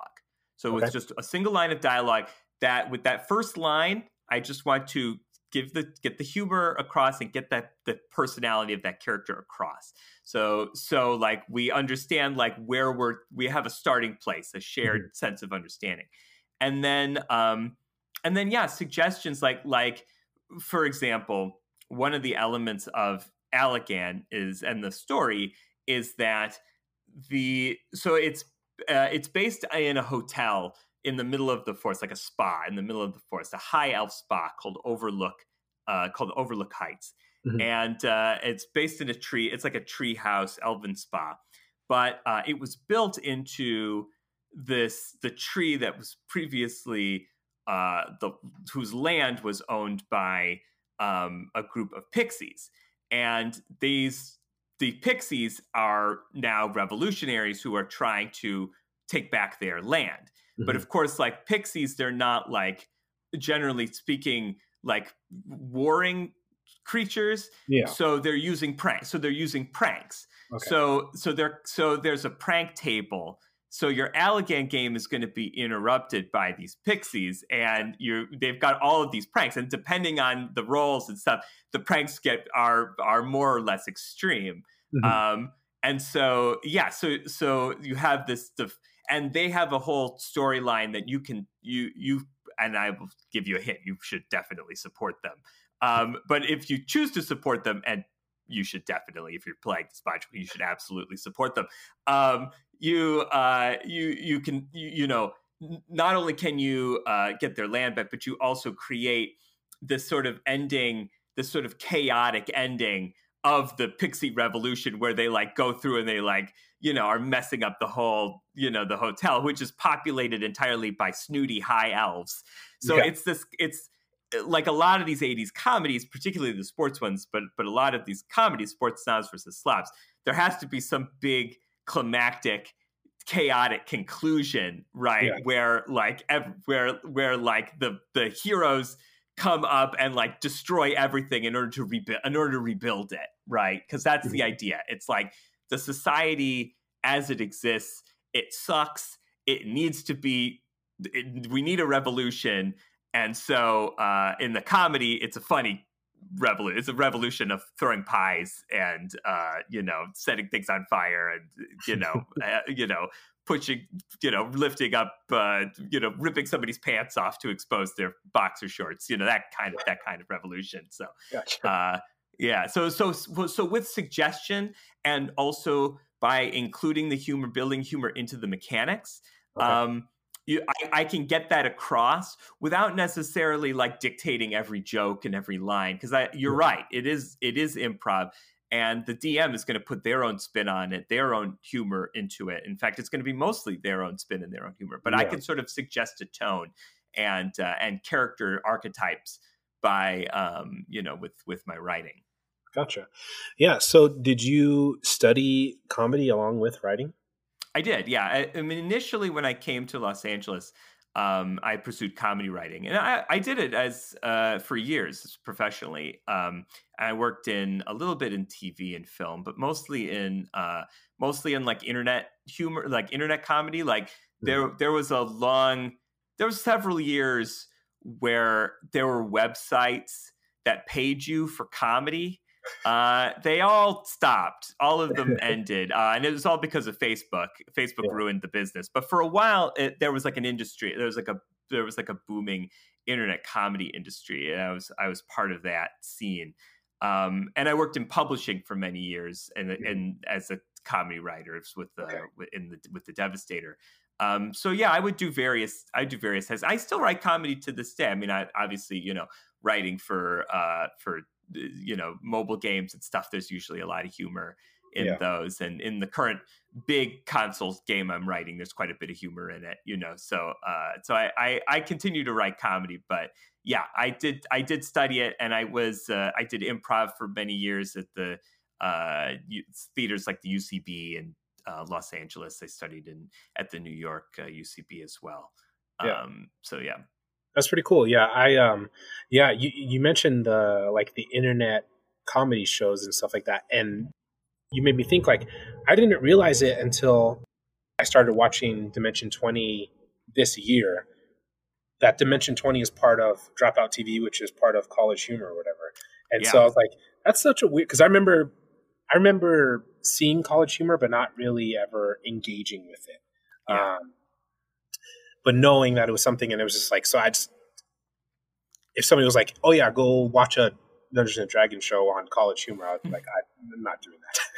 Speaker 2: So okay. it's just a single line of dialogue. That with that first line, I just want to give the get the humor across and get that the personality of that character across. So so like we understand like where we're we have a starting place, a shared mm-hmm. sense of understanding, and then um and then yeah, suggestions like like for example, one of the elements of Allagan is and the story is that the so it's uh, it's based in a hotel in the middle of the forest, like a spa in the middle of the forest, a high elf spa called Overlook, uh, called Overlook Heights, mm-hmm. and uh, it's based in a tree. It's like a tree house, elven spa, but uh, it was built into this the tree that was previously uh, the whose land was owned by um, a group of pixies, and these the pixies are now revolutionaries who are trying to take back their land. Mm-hmm. But of course, like pixies, they're not like generally speaking like warring creatures.
Speaker 3: Yeah.
Speaker 2: So they're using pranks. So they're using pranks. Okay. So so there so there's a prank table. So your Allagan game is going to be interrupted by these pixies, and you they've got all of these pranks, and depending on the roles and stuff, the pranks get are are more or less extreme. Mm-hmm. Um, and so yeah, so so you have this and they have a whole storyline that you can you you and I will give you a hint. You should definitely support them. Um, but if you choose to support them, and you should definitely, if you're playing module, you should absolutely support them. Um, you uh, you you can you, you know not only can you uh, get their land back, but you also create this sort of ending, this sort of chaotic ending of the pixie revolution where they like go through and they like you know are messing up the whole you know the hotel which is populated entirely by snooty high elves so yeah. it's this it's like a lot of these 80s comedies particularly the sports ones but but a lot of these comedies sports snobs versus slobs there has to be some big climactic chaotic conclusion right yeah. where like ev- where where like the the heroes come up and like destroy everything in order to rebuild in order to rebuild it right because that's the mm-hmm. idea it's like the society as it exists it sucks it needs to be it, we need a revolution and so uh, in the comedy it's a funny revolution it's a revolution of throwing pies and uh, you know setting things on fire and you know uh, you know pushing, you know, lifting up, uh, you know, ripping somebody's pants off to expose their boxer shorts, you know, that kind of that kind of revolution. So, gotcha. uh, yeah. So, so, so with suggestion and also by including the humor, building humor into the mechanics, okay. um, you, I, I, can get that across without necessarily like dictating every joke and every line. Because you're yeah. right, it is it is improv, and the DM is going to put their own spin on it, their own humor into it. In fact, it's going to be mostly their own spin and their own humor. But yeah. I can sort of suggest a tone and uh, and character archetypes by um, you know with with my writing.
Speaker 3: Gotcha. Yeah. So, did you study comedy along with writing?
Speaker 2: I did. Yeah. I, I mean, initially when I came to Los Angeles, um, I pursued comedy writing, and I, I did it as uh, for years professionally. Um, I worked in a little bit in TV and film, but mostly in uh, mostly in like internet humor, like internet comedy. Like there, mm-hmm. there was a long, there was several years where there were websites that paid you for comedy uh, they all stopped. All of them ended, uh, and it was all because of Facebook. Facebook yeah. ruined the business. But for a while, it, there was like an industry. There was like a there was like a booming internet comedy industry, and I was I was part of that scene. Um, and I worked in publishing for many years, and yeah. and as a comedy writer with the okay. in the with the Devastator. Um, so yeah, I would do various. I do various. I still write comedy to this day. I mean, I obviously you know writing for uh, for you know mobile games and stuff there's usually a lot of humor in yeah. those and in the current big consoles game i'm writing there's quite a bit of humor in it you know so uh so i i, I continue to write comedy but yeah i did i did study it and i was uh, i did improv for many years at the uh theaters like the ucb and uh, los angeles i studied in at the new york uh, ucb as well yeah. um so yeah
Speaker 3: That's pretty cool. Yeah, I um, yeah, you you mentioned the like the internet comedy shows and stuff like that, and you made me think like I didn't realize it until I started watching Dimension Twenty this year. That Dimension Twenty is part of Dropout TV, which is part of College Humor or whatever. And yeah. so I was like, that's such a weird because I remember I remember seeing College Humor, but not really ever engaging with it. Yeah. Um, but knowing that it was something, and it was just like, so I just, if somebody was like, "Oh yeah, go watch a Dungeons and Dragons show on College Humor," I'd be like, "I'm not doing that."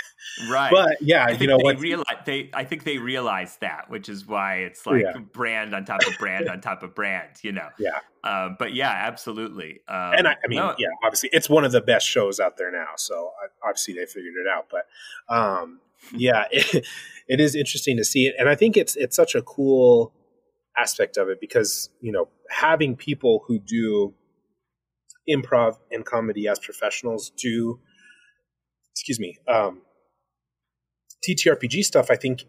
Speaker 2: Right.
Speaker 3: But yeah, you know
Speaker 2: they
Speaker 3: what?
Speaker 2: Realize, they, I think they realize that, which is why it's like yeah. brand on top of brand on top of brand. You know.
Speaker 3: Yeah.
Speaker 2: Um, but yeah, absolutely. Um,
Speaker 3: and I, I mean, no, yeah, obviously, it's one of the best shows out there now. So obviously, they figured it out. But um, yeah, it, it is interesting to see it, and I think it's it's such a cool aspect of it because you know having people who do improv and comedy as professionals do excuse me um, TTRPG stuff, I think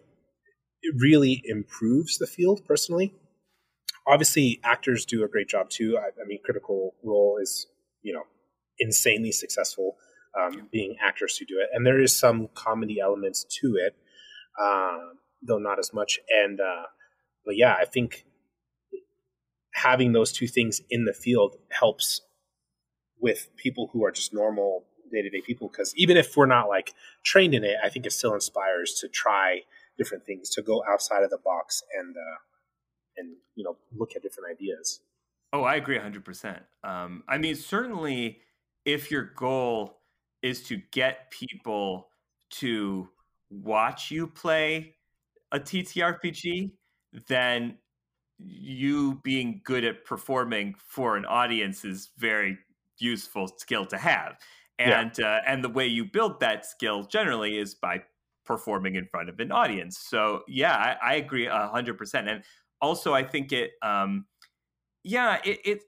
Speaker 3: it really improves the field personally. Obviously, actors do a great job too. I, I mean, Critical Role is, you know, insanely successful um, being actors who do it. And there is some comedy elements to it, uh, though not as much. And, uh, but yeah, I think having those two things in the field helps with people who are just normal day to day people because even if we're not like trained in it, I think it still inspires to try different things, to go outside of the box and uh, and you know look at different ideas.
Speaker 2: Oh, I agree hundred um, percent. I mean, certainly, if your goal is to get people to watch you play a TTRPG, then you being good at performing for an audience is very useful skill to have. And yeah. uh, and the way you build that skill generally is by performing in front of an audience. So yeah i, I agree 100% and also i think it um yeah it, it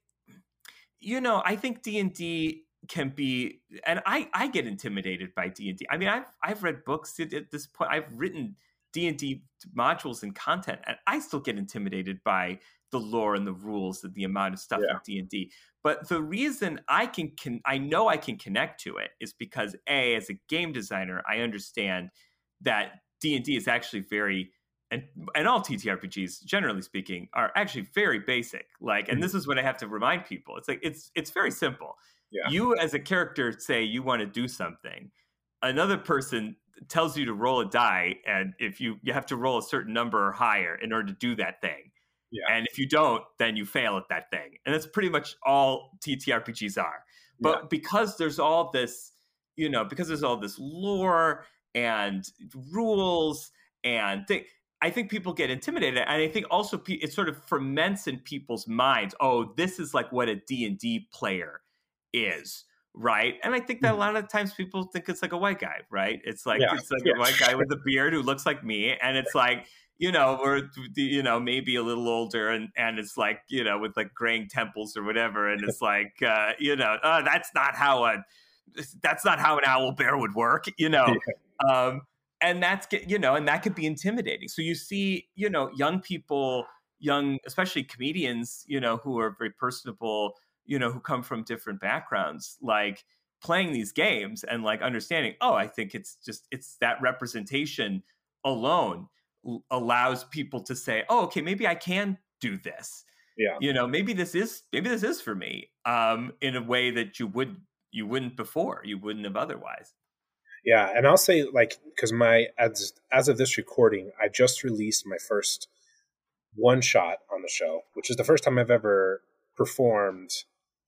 Speaker 2: you know i think d&d can be and i i get intimidated by d&d i mean i've i've read books at, at this point. I've written d&d modules and content and i still get intimidated by the lore and the rules and the amount of stuff yeah. in D&D. But the reason I can, can I know I can connect to it is because a as a game designer, I understand that D&D is actually very and and all TTRPGs generally speaking are actually very basic. Like and mm-hmm. this is what I have to remind people. It's like it's it's very simple. Yeah. You as a character say you want to do something. Another person tells you to roll a die and if you you have to roll a certain number or higher in order to do that thing yeah. And if you don't, then you fail at that thing. And that's pretty much all TTRPGs are. But yeah. because there's all this, you know, because there's all this lore and rules and thing, I think people get intimidated, and I think also it sort of ferments in people's minds. Oh, this is like what a D and D player is, right? And I think that a mm-hmm. lot of times people think it's like a white guy, right? It's like yeah. it's like yeah. a white guy with a beard who looks like me, and it's like you know, or you know, maybe a little older, and and it's like you know, with like graying temples or whatever, and it's like uh, you know, uh, that's not how a that's not how an owl bear would work, you know. Yeah. Um, and that's you know, and that could be intimidating. So you see, you know, young people, young, especially comedians, you know, who are very personable, you know, who come from different backgrounds, like playing these games and like understanding, oh, I think it's just it's that representation alone allows people to say, "Oh, okay, maybe I can do this."
Speaker 3: Yeah.
Speaker 2: You know, maybe this is maybe this is for me. Um, in a way that you would you wouldn't before, you wouldn't have otherwise.
Speaker 3: Yeah, and I'll say like because my as as of this recording, I just released my first one shot on the show, which is the first time I've ever performed.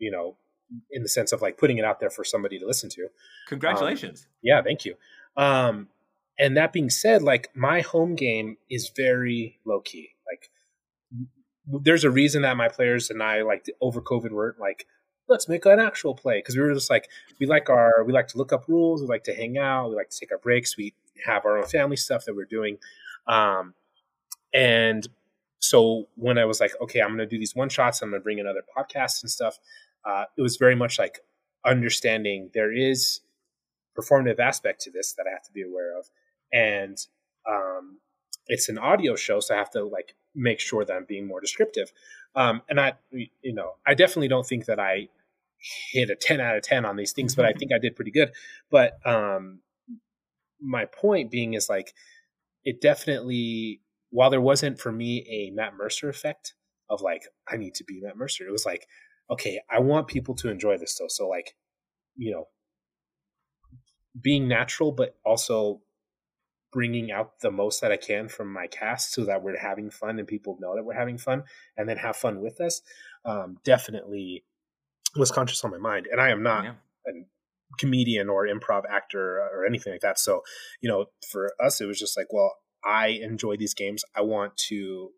Speaker 3: You know, in the sense of like putting it out there for somebody to listen to.
Speaker 2: Congratulations!
Speaker 3: Um, yeah, thank you. Um, and that being said, like my home game is very low key. Like there's a reason that my players and I like over COVID weren't like, let's make an actual play because we were just like we like our we like to look up rules, we like to hang out, we like to take our breaks, we have our own family stuff that we're doing, um, and so when I was like, okay, I'm going to do these one shots, I'm going to bring in other podcasts and stuff. Uh, it was very much like understanding there is performative aspect to this that I have to be aware of, and um, it's an audio show, so I have to like make sure that I'm being more descriptive. Um, and I, you know, I definitely don't think that I hit a 10 out of 10 on these things, but I think I did pretty good. But um, my point being is like, it definitely, while there wasn't for me a Matt Mercer effect of like, I need to be Matt Mercer, it was like, okay, I want people to enjoy this though. So, like, you know, being natural, but also bringing out the most that I can from my cast so that we're having fun and people know that we're having fun and then have fun with us. Um, definitely was conscious on my mind. And I am not yeah. a comedian or improv actor or anything like that. So, you know, for us, it was just like, well, I enjoy these games. I want to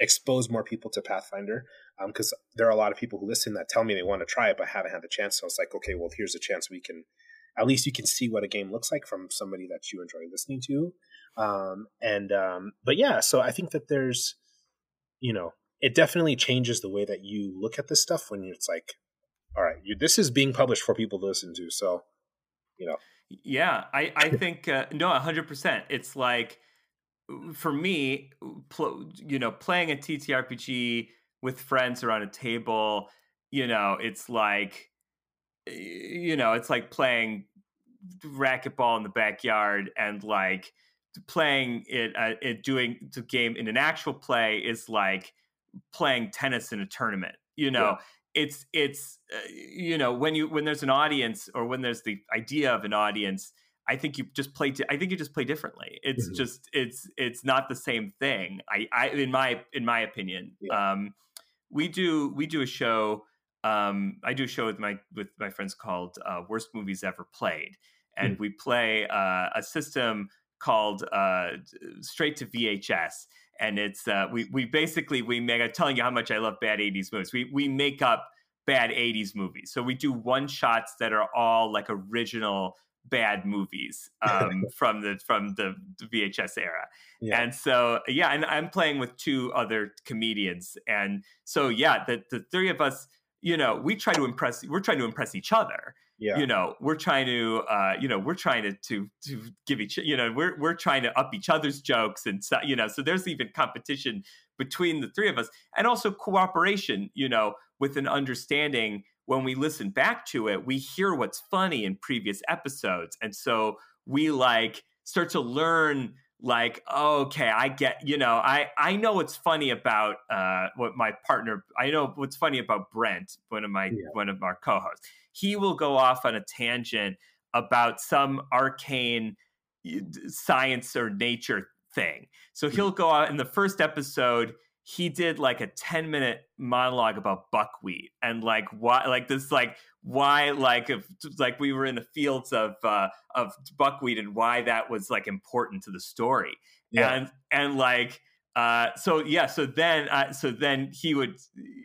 Speaker 3: expose more people to Pathfinder because um, there are a lot of people who listen that tell me they want to try it but haven't had the chance. So it's like, okay, well, here's a chance we can at least you can see what a game looks like from somebody that you enjoy listening to. Um, and um, but yeah, so I think that there's, you know, it definitely changes the way that you look at this stuff when it's like, all right, you, this is being published for people to listen to, so you know.
Speaker 2: Yeah, I I think uh, no, hundred percent. It's like for me, pl- you know, playing a TTRPG with friends around a table, you know, it's like you know, it's like playing racquetball in the backyard and like playing it, uh, it doing the game in an actual play is like playing tennis in a tournament. You know, yeah. it's it's uh, you know when you when there's an audience or when there's the idea of an audience. I think you just play. I think you just play differently. It's mm-hmm. just it's it's not the same thing. I, I in my in my opinion. Yeah. Um, we do we do a show um, I do a show with my with my friends called uh, "Worst Movies Ever Played," and mm. we play uh, a system called uh, Straight to VHS. And it's uh, we we basically we make. I'm telling you how much I love bad '80s movies. We we make up bad '80s movies. So we do one shots that are all like original bad movies um, from the from the, VHS era. Yeah. And so yeah, and I'm playing with two other comedians, and so yeah, the the three of us you know, we try to impress. We're trying to impress each other. Yeah. You know, we're trying to, uh, you know, we're trying to to to give each, you know, we're we're trying to up each other's jokes and so, you know, so there's even competition between the three of us, and also cooperation. You know, with an understanding when we listen back to it, we hear what's funny in previous episodes, and so we like start to learn like okay i get you know i i know what's funny about uh what my partner i know what's funny about brent one of my yeah. one of our co-hosts he will go off on a tangent about some arcane science or nature thing so hmm. he'll go out in the first episode he did like a 10 minute monologue about buckwheat and like why like this like why like if like we were in the fields of uh of buckwheat and why that was like important to the story yeah. and and like uh so yeah so then uh, so then he would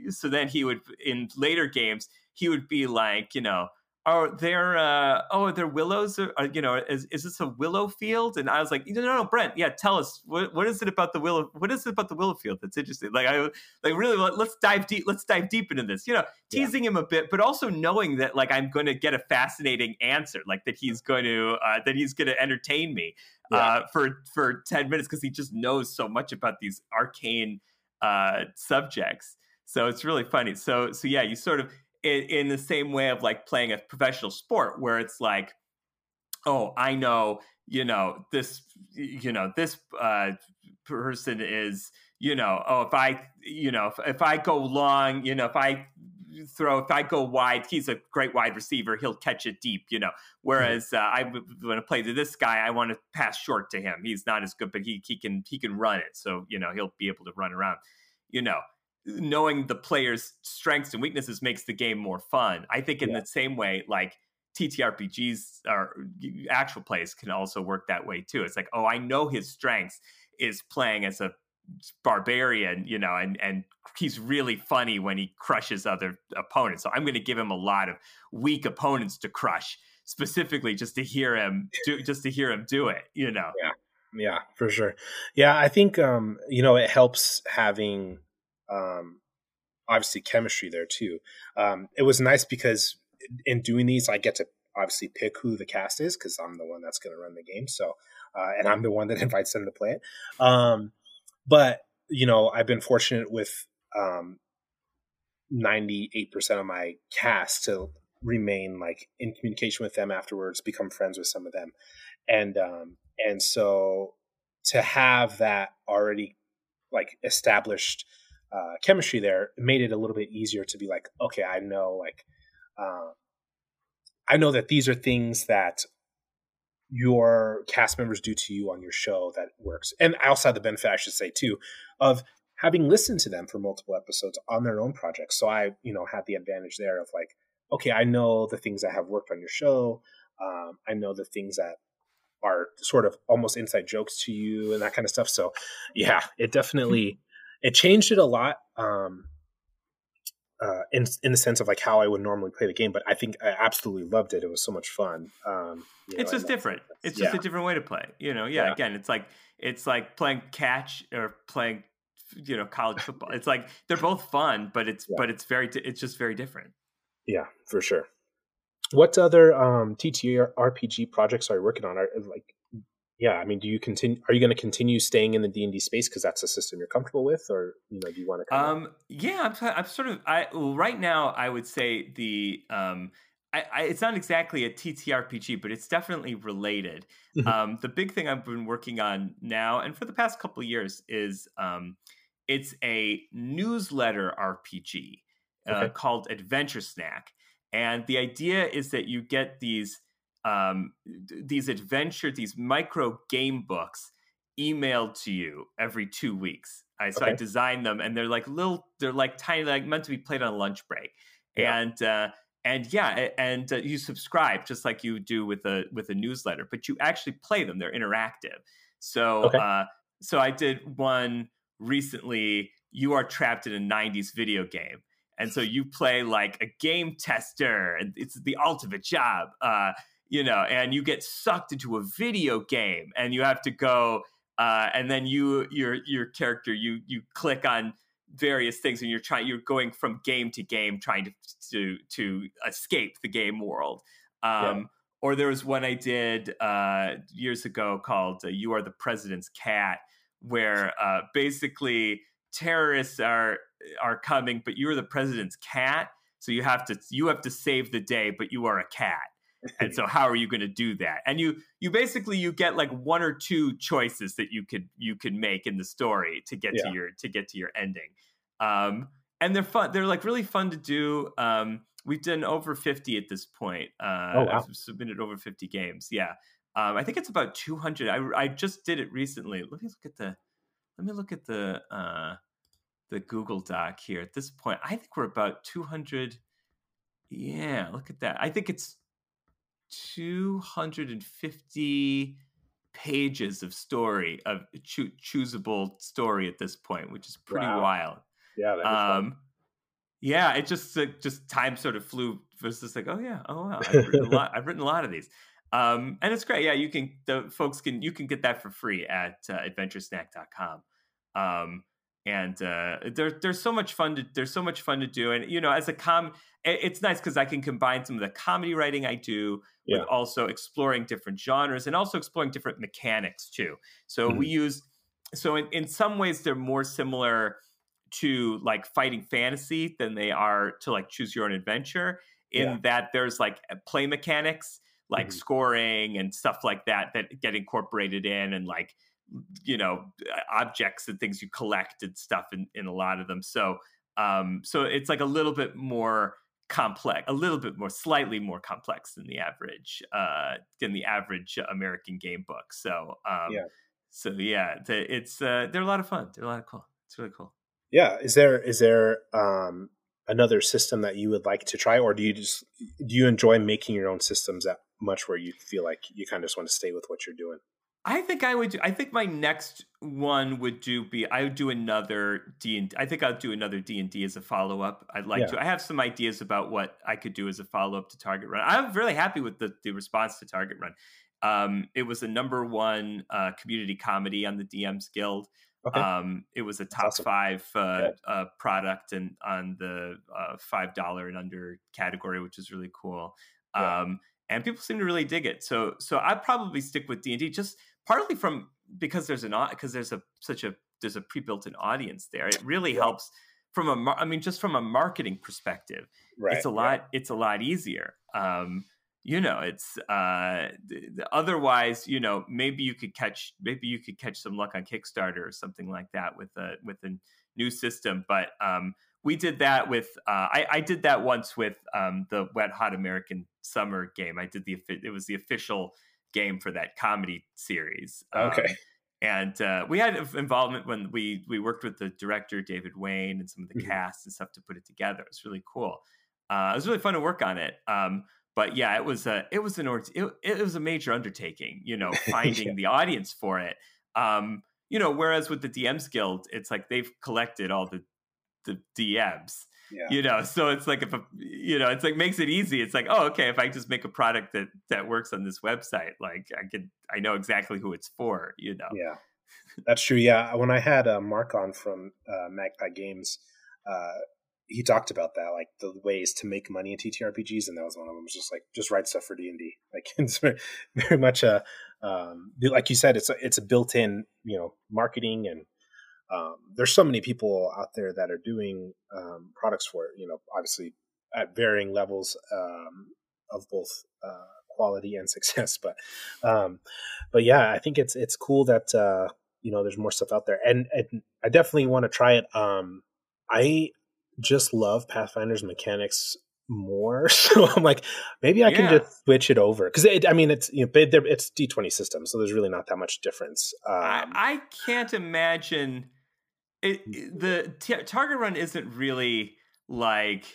Speaker 2: so then he would in later games he would be like you know are there uh oh are there willows? Or, you know is, is this a willow field? And i was like no no no brent yeah tell us what, what is it about the willow what is it about the willow field that's interesting? Like i like really let's dive deep let's dive deep into this you know teasing yeah. him a bit but also knowing that like i'm going to get a fascinating answer like that he's going to uh that he's going to entertain me yeah. uh for for 10 minutes because he just knows so much about these arcane uh subjects. So it's really funny. So so yeah you sort of in, in the same way of like playing a professional sport where it's like oh i know you know this you know this uh, person is you know oh if i you know if, if i go long you know if i throw if i go wide he's a great wide receiver he'll catch it deep you know? Whereas uh, i want to play to this guy i want to pass short to him he's not as good but he, he can he can run it so you know he'll be able to run around you know knowing the player's strengths and weaknesses makes the game more fun. I think in yeah. the same way, like TTRPGs or actual plays can also work that way too. It's like, oh, I know his strengths is playing as a barbarian, you know, and and he's really funny when he crushes other opponents. So I'm going to give him a lot of weak opponents to crush, specifically just to hear him do just to hear him do it, you know.
Speaker 3: Yeah. Yeah, for sure. Yeah, I think um, you know, it helps having um, obviously chemistry there too. Um, it was nice because in doing these, I get to obviously pick who the cast is because I'm the one that's going to run the game. So uh, and I'm the one that invites them to play it. Um, but you know, I've been fortunate with um, 98% of my cast to remain like in communication with them afterwards, become friends with some of them, and um, and so to have that already like established uh, chemistry there made it a little bit easier to be like, okay, I know like uh, I know that these are things that your cast members do to you on your show that works. And I also had the benefit, I should say, too, of having listened to them for multiple episodes on their own projects. So I, you know, had the advantage there of like, okay, I know the things that have worked on your show. Um, I know the things that are sort of almost inside jokes to you and that kind of stuff. So yeah, it definitely it changed it a lot. Um, uh, in in the sense of like how I would normally play the game, but I think I absolutely loved it. It was so much fun. Um,
Speaker 2: it's know, just different. It's just a different way to play. You know, yeah, yeah. Again, it's like it's like playing catch or playing, you know, college football. it's like they're both fun, but it's yeah. but it's very it's just very different.
Speaker 3: Yeah, for sure. What other um, TTRPG projects are you working on? Are like yeah i mean do you continue are you going to continue staying in the d&d space because that's a system you're comfortable with or you know do you want to
Speaker 2: um yeah I'm, I'm sort of i right now i would say the um I, I, it's not exactly a TTRPG, but it's definitely related. Mm-hmm. Um, the big thing I've been working on now, and for the past couple years, is um, it's a newsletter RPG uh, okay. called Adventure Snack, and the idea is that you get these um, these adventure, these micro game books emailed to you every two weeks. I, so okay. I designed them, and they're like little, they're like tiny, like meant to be played on lunch break, yeah. and uh, and yeah, and uh, you subscribe just like you do with a with a newsletter, but you actually play them. They're interactive. So okay. uh, so I did one recently. You are trapped in a '90s video game. And so you play like a game tester, and it's the ultimate job. Uh, you know, and you get sucked into a video game and you have to go uh, and then you your your character you you click on various things and you're trying you're going from game to game trying to to to escape the game world. Um, yeah. Or there was one I did uh, years ago called uh, "You Are the President's Cat," where uh, basically terrorists are are coming, but you are the president's cat, so you have to you have to save the day, but you are a cat and so how are you going to do that? And you you basically you get like one or two choices that you could you could make in the story to get yeah. to your to get to your ending. Um and they're fun they're like really fun to do. Um we've done over 50 at this point uh oh, wow. i've submitted over 50 games yeah. Um i think it's about 200 i i just did it recently. Let me look at the let me look at the uh the google doc here. At this point i think we're about 200 yeah look at that. I think it's 250 pages of story of cho- choosable story at this point, which is pretty wow. wild.
Speaker 3: Yeah. um,
Speaker 2: yeah, it just uh, just time sort of flew. It was just like, oh yeah, oh wow, I've written a lot. I've written a lot of these, um, and it's great. Yeah, you can the folks can you can get that for free at uh, adventuresnack.com. Um, and uh, there, there's so much fun to there's so much fun to do, and you know, as a com, it's nice because I can combine some of the comedy writing I do yeah. with also exploring different genres and also exploring different mechanics too. So mm-hmm. we use so in, in some ways they're more similar to like fighting fantasy than they are to like choose your own adventure in yeah. that there's like play mechanics like mm-hmm. scoring and stuff like that that get incorporated in and like you know objects and things you collect and stuff in, in a lot of them. So um so it's like a little bit more complex a little bit more slightly more complex than the average uh than the average american game book. So um yeah. so yeah it's uh they're a lot of fun. They're a lot of cool. It's really cool.
Speaker 3: Yeah. Is there is there um another system that you would like to try or do you just do you enjoy making your own systems that much where you feel like you kind of just want to stay with what you're doing
Speaker 2: I think I would. Do, I think my next one would do be. I would do another D and. I think I'll do another D and D as a follow up. I'd like yeah. to. I have some ideas about what I could do as a follow up to Target Run. I'm really happy with the the response to Target Run. Um, it was a number one uh, community comedy on the DMs Guild. Okay. Um, it was a top awesome. five uh, uh, product and on the uh, five dollar and under category, which is really cool. Yeah. Um, and people seem to really dig it. So so I'd probably stick with D and D just partly from because there's an because there's a such a there's a pre-built-in audience there. It really helps from a I mean just from a marketing perspective. Right, it's a lot right. it's a lot easier. Um, you know it's uh otherwise you know maybe you could catch maybe you could catch some luck on kickstarter or something like that with a with a new system but um we did that with uh i i did that once with um the wet hot american summer game i did the it was the official game for that comedy series
Speaker 3: okay um,
Speaker 2: and uh, we had involvement when we we worked with the director David Wain and some of the mm-hmm. cast and stuff to put it together. It was really cool. Uh, it was really fun to work on it. Um, but yeah, it was a it was an it, it was a major undertaking, you know, finding yeah. the audience for it. Um, you know, whereas with the DMs Guild, it's like they've collected all the the DMs. Yeah. You know, so it's like if a, you know, it's like makes it easy. It's like, oh, okay, if I just make a product that that works on this website, like I can, I know exactly who it's for. You know.
Speaker 3: Yeah, that's true. Yeah, when I had uh, Mark on from uh, Magpie Games, uh, he talked about that, like the ways to make money in TTRPGs, and that was one of them. Was just like just write stuff for D and D. Like it's very, very much a, um, like you said, it's a, it's a built-in, you know, marketing, and um, there's so many people out there that are doing um, products for it. You know, obviously at varying levels um, of both uh, quality and success, but um, but yeah, I think it's it's cool that uh, you know there's more stuff out there, and, and I definitely want to try it. Um, I just love Pathfinder's mechanics more. So I'm like, maybe I yeah. can just switch it over because I mean, it's you know, it's D20 system, so there's really not that much difference.
Speaker 2: Um, I, I, can't imagine it. Mm. The t- target run isn't really like.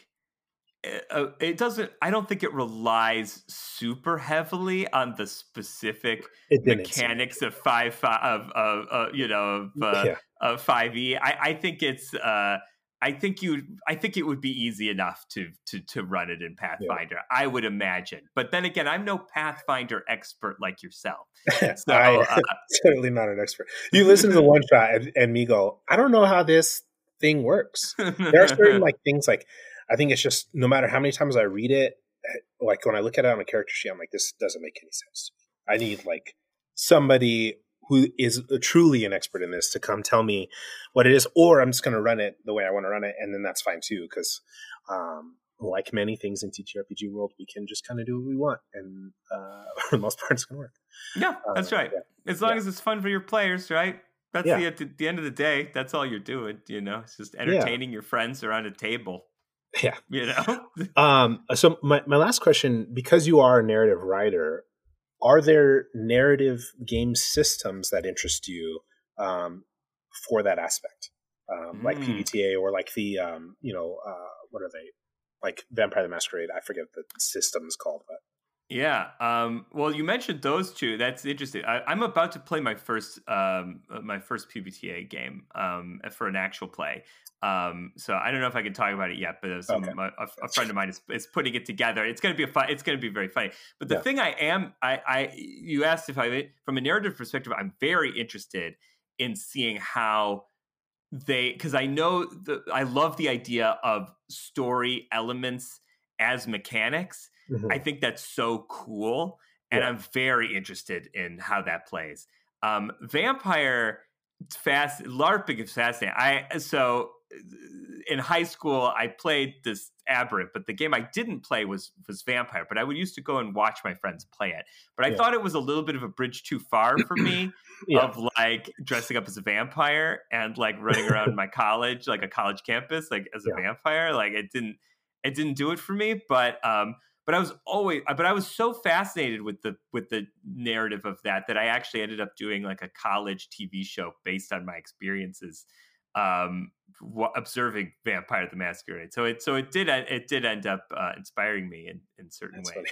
Speaker 2: Uh, it doesn't. I don't think it relies super heavily on the specific mechanics of five, five of, of uh, you know of, uh, yeah. of five E. I, I think it's uh, I think you I think it would be easy enough to to to run it in Pathfinder. Yeah. I would imagine. But then again, I'm no Pathfinder expert like yourself.
Speaker 3: So I, uh, certainly not an expert. You listen to the one shot and, and, me go, I don't know how this thing works. There are certain like things like I think it's just no matter how many times I read it, eh, like when I look at it on a character sheet, I'm like, this doesn't make any sense. I need like somebody who is truly an expert in this to come tell me what it is, or I'm just going to run it the way I want to run it, and then that's fine too. Because, um, like many things in TTRPG world, we can just kind of do what we want, and uh, for the most part, it's going to work.
Speaker 2: Yeah, that's uh, right. Yeah. As long yeah. as it's fun for your players, right? That's yeah. the at the, the end of the day. That's all you're doing. You know, it's just entertaining your friends around a table.
Speaker 3: Yeah,
Speaker 2: you know.
Speaker 3: um. So my my last question, because you are a narrative writer, are there narrative game systems that interest you um, for that aspect, um, mm. like PBTA or like the um, you know uh, what are they like Vampire the Masquerade? I forget the system is called, but
Speaker 2: yeah. Um, well, you mentioned those two. That's interesting. I, am about to play my first um, uh, my first PBTA game um, for an actual play. Um, so I don't know if I can talk about it yet, but some, okay. my, a, a, friend of mine is, is putting it together. It's going to be a fun. It's going to be very funny. But the yeah. thing I am, I, I, you asked if I, from a narrative perspective, I'm very interested in seeing how they, because I know the, I love the idea of story elements as mechanics. Mm-hmm. I think that's so cool, and yeah. I'm very interested in how that plays. Um, Vampire fast LARPing is fascinating. I so in high school I played this Aberrant, but the game I didn't play was was Vampire. But I would used to go and watch my friends play it. But I yeah. thought it was a little bit of a bridge too far for me yeah. of like dressing up as a vampire and like running around my college, like a college campus, like as a yeah. vampire. Like it didn't it didn't do it for me. But um but I was always but I was so fascinated with the with the narrative of that that I actually ended up doing like a college TV show based on my experiences um, observing Vampire the Masquerade. So it so it did it did end up uh, inspiring me in in certain That's ways.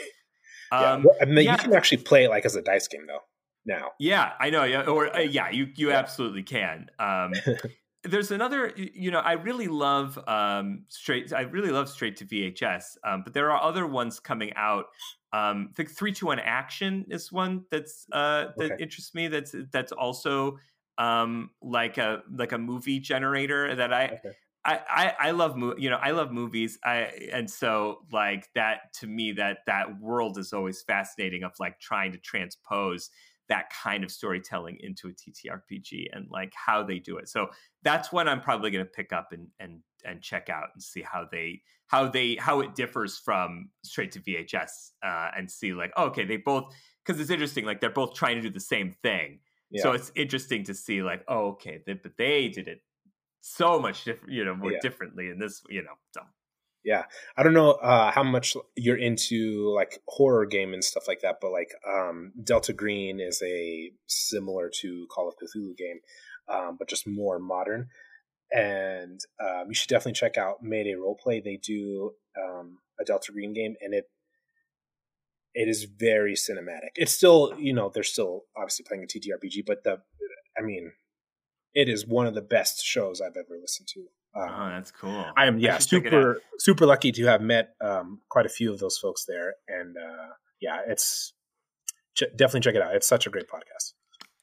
Speaker 3: Um, yeah, well, I mean, yeah. you can actually play it like as a dice game though. Now,
Speaker 2: yeah, I know. Yeah, or uh, yeah, you you absolutely can. Um, there's another you know i really love um straight i really love straight to vhs um, but there are other ones coming out um i think 321 action is one that's uh that okay. interests me that's that's also um like a like a movie generator that i okay. I, I, I love you know I love movies I and so like that to me that that world is always fascinating of like trying to transpose that kind of storytelling into a TTRPG and like how they do it. So that's what I'm probably going to pick up and and and check out and see how they how they how it differs from straight to VHS uh, and see like oh, okay they both because it's interesting like they're both trying to do the same thing. Yeah. So it's interesting to see like oh okay they, but they did it so much different you know more yeah. differently in this you know so
Speaker 3: yeah. I don't know uh, how much you're into like horror game and stuff like that but like um, delta green is a similar to call of cthulhu game um, but just more modern. And um, you should definitely check out mayday roleplay. They do um, a delta green game and it it is very cinematic. It's still you know they're still obviously playing a ttrpg but the i mean it is one of the best shows i've ever listened to
Speaker 2: um, oh, that's cool.
Speaker 3: I am yeah, I super super lucky to have met um, quite a few of those folks there, and uh, yeah, it's ch- definitely check it out. It's such a great podcast.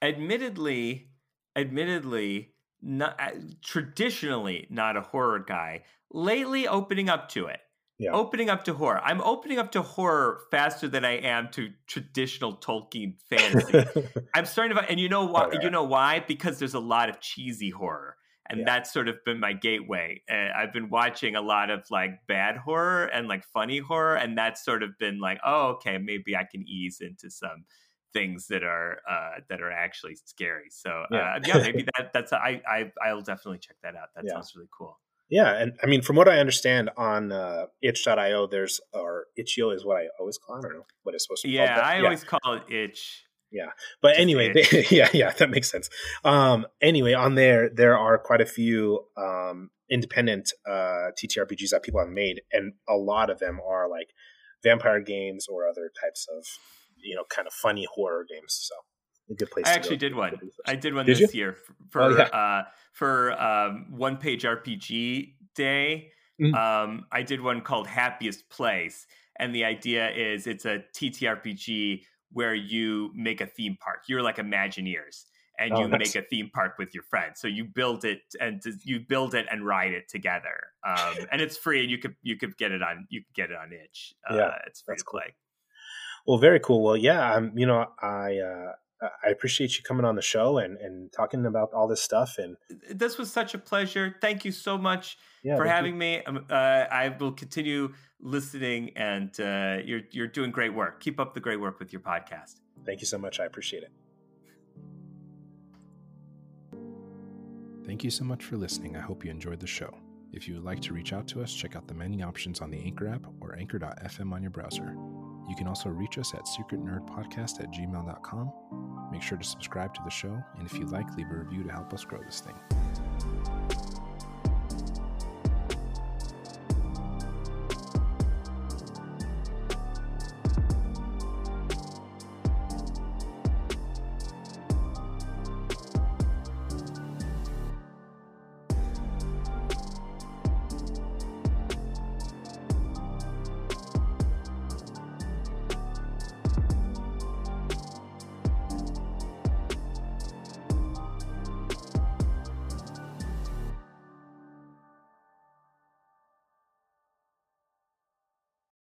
Speaker 2: Admittedly, admittedly, not uh, traditionally not a horror guy. Lately, opening up to it. Yeah. Opening up to horror. I'm opening up to horror faster than I am to traditional Tolkien fantasy. I'm starting to, and you know why? Oh, yeah. You know why? Because there's a lot of cheesy horror and yeah. that's sort of been my gateway. Uh, I've been watching a lot of like bad horror and like funny horror, and that's sort of been like, oh, okay, maybe I can ease into some things that are uh, that are actually scary. So yeah, uh, yeah maybe that that's I I I'll definitely check that out. That yeah. sounds really cool.
Speaker 3: Yeah, and I mean, from what I understand on uh, itch.io, there's or itch.io is what I always call. It. I don't know what it's supposed to be.
Speaker 2: Yeah, called, I yeah. always call it itch
Speaker 3: yeah. But anyway they, yeah yeah that makes sense. Um anyway on there there are quite a few um independent uh ttrpgs that people have made and a lot of them are like vampire games or other types of you know kind of funny horror games so. A good place
Speaker 2: i actually did one. I did one did this you? year for oh, yeah. uh for um one page rpg day. Mm-hmm. um i did one called happiest place and the idea is it's a ttrpg where you make a theme park. You're like Imagineers and oh, you make a theme park with your friends. So you build it and you build it and ride it together. Um, and it's free and you could you could get it on you could get it on itch. Uh, yeah, it's free to play.
Speaker 3: Cool. Well, very cool. Well, yeah, I'm you know, I uh I appreciate you coming on the show and, and talking about all this stuff. And
Speaker 2: this was such a pleasure. Thank you so much yeah, for having you. me. Um, uh, I will continue listening, and uh, you're you're doing great work. Keep up the great work with your podcast.
Speaker 3: Thank you so much. I appreciate it.
Speaker 1: Thank you so much for listening. I hope you enjoyed the show. If you would like to reach out to us, check out the many options on the Anchor app or anchor.fm on your browser. You can also reach us at secretnerdpodcast at gmail.com. Make sure to subscribe to the show, and if you like, leave a review to help us grow this thing.